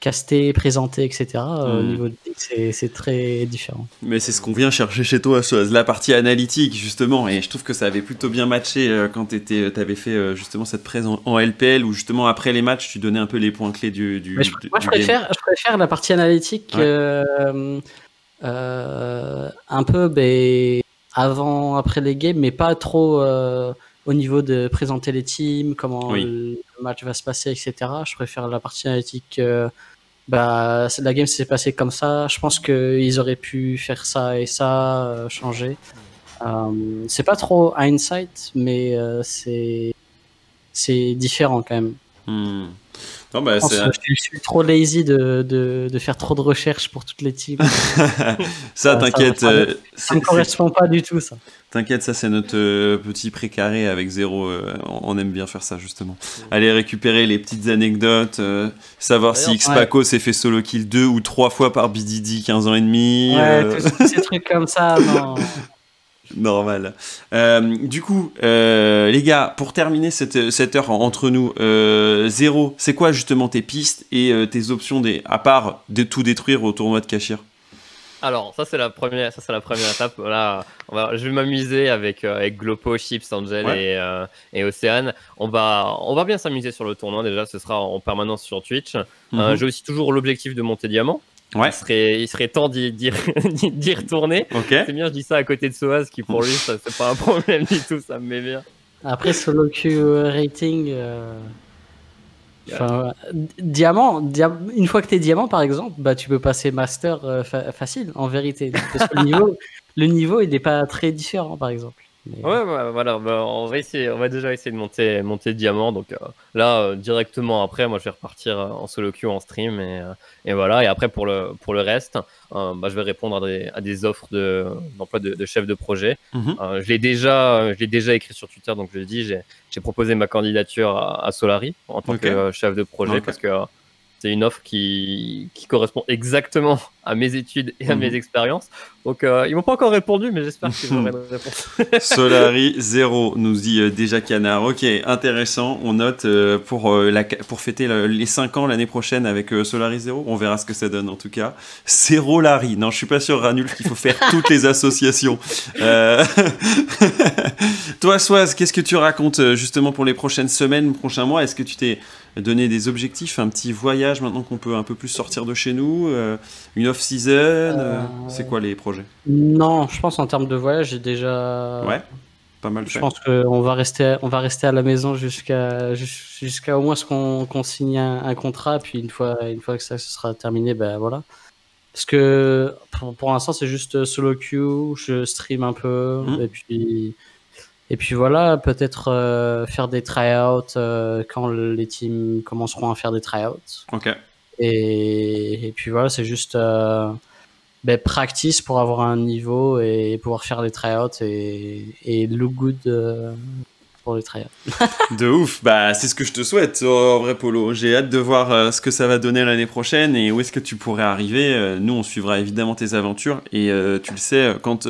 casté, présenté, etc. Euh, au hmm. niveau de c'est très différent. Mais c'est ce qu'on vient chercher chez toi, la partie analytique, justement. Et je trouve que ça avait plutôt bien matché euh, quand tu euh, avais fait justement cette présence en, LPL, où justement après les matchs, tu donnais un peu les points clés du. du moi, je, préfère, je, préfère, la partie analytique un peu ben, avant, après les games, mais pas trop au niveau de présenter les teams, comment le match va se passer, etc. Je préfère la partie analytique. Euh, bah, la game s'est passée comme ça. Je pense qu'ils auraient pu faire ça et ça, euh, changer. Euh, c'est pas trop hindsight, mais c'est c'est différent quand même. Hmm. Bah, je, suis trop lazy de, de, de, faire trop de recherches pour toutes les teams. [LAUGHS] ça, t'inquiète. Ça, ne correspond pas du tout, ça. T'inquiète, ça c'est notre euh, petit précaré avec zéro. Euh, on aime bien faire ça justement. Aller récupérer les petites anecdotes, euh, savoir si Xpaco s'est fait solo kill deux ou trois fois par BDD 15 ans et demi. Ouais, tous ces trucs comme ça, [LAUGHS] non. Normal. du coup, les gars, pour terminer cette, cette heure entre nous, zéro, c'est quoi justement tes pistes et tes options des, à part de tout détruire au tournoi de Cachir? Alors, ça c'est la première, ça c'est la première étape. Là, je vais m'amuser avec euh, avec Glopo, Chips, Angel et, euh, et Océane. On va on va bien s'amuser sur le tournoi déjà. Ce sera en permanence sur Twitch. Euh, mhm. J'ai aussi toujours l'objectif de monter diamant. Ouais. Il serait, il serait temps d'y, [LAUGHS] retourner. C'est bien, je dis ça à côté de Soaz qui pour lui, ça c'est pas un [LAUGHS] problème du tout, ça me met bien. Après, solo queue rating, Enfin, diamant, une fois que tu es diamant, par exemple, bah, tu peux passer master euh, facile, en vérité. Parce que le [LAUGHS] niveau, le niveau, il n'est pas très différent, par exemple. Ouais, voilà, bah, on, va essayer, on va déjà essayer de monter, monter diamant. Donc euh, là, euh, directement après, moi je vais repartir en solo queue en stream. Et, et, voilà. Et après, pour le, pour le reste, bah, je vais répondre à des, à des offres d'emploi de, de, chef de projet. Mhm. je l'ai déjà, je déjà écrit sur Twitter, donc je le dis, j'ai proposé ma candidature à, Solari en tant que chef de projet parce que c'est une offre qui, qui, correspond exactement à mes études et à mes mhm. expériences. Donc, euh, ils m'ont pas encore répondu, mais j'espère qu'ils auront [LAUGHS] une réponse. [LAUGHS] Solari 0, nous dit euh, déjà Canard. Ok, intéressant. On note euh, pour, la, pour fêter les 5 ans l'année prochaine avec Solari 0. On verra ce que ça donne en tout cas. Zéro Larry. Non, je suis pas sûr, Ranulf, qu'il faut faire toutes les associations. [LAUGHS] Toi, Soaz, qu'est-ce que tu racontes justement pour les prochaines semaines, prochains mois? Est-ce que tu t'es donner des objectifs, un petit voyage maintenant qu'on peut un peu plus sortir de chez nous, euh, une off-season, euh, euh, c'est quoi les projets? Non, je pense en termes de voyage, j'ai déjà. Ouais, pas mal. Je pense qu'on va rester, on va rester à la maison jusqu'à jusqu'à au moins ce qu'on signe un, contrat, puis une fois, une fois que ça sera terminé, ben voilà. Parce que pour, pour l'instant, c'est juste solo queue, je stream un peu, mmh. et puis et puis voilà, peut-être euh, faire des tryouts euh, quand les teams commenceront à faire des tryouts. Ok. Et, et puis voilà, c'est juste euh, ben, practice pour avoir un niveau et pouvoir faire les tryouts et, et look good euh, pour les tryouts. [LAUGHS] de ouf, bah c'est ce que je te souhaite en vrai Polo. J'ai hâte de voir ce que ça va donner l'année prochaine et où est-ce que tu pourrais arriver. Nous, on suivra évidemment tes aventures et tu le sais, quand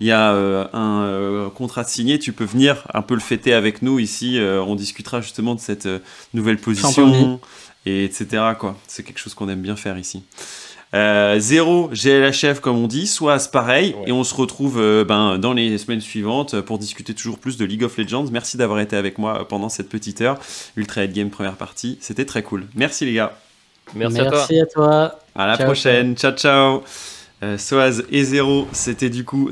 il y a euh, un euh, contrat signé, tu peux venir un peu le fêter avec nous ici. Euh, on discutera justement de cette nouvelle position, et etc. Quoi. C'est quelque chose qu'on aime bien faire ici. zéro GLHF comme on dit, soit pareil, et on se retrouve ben, dans les semaines suivantes pour discuter toujours plus de League of Legends. Merci d'avoir été avec moi pendant cette petite heure. Ultra Head Game première partie, c'était très cool. Merci les gars. Merci, à toi. À, toi. à la prochaine. Ciao ciao. Soaz et Zéro, c'était du coup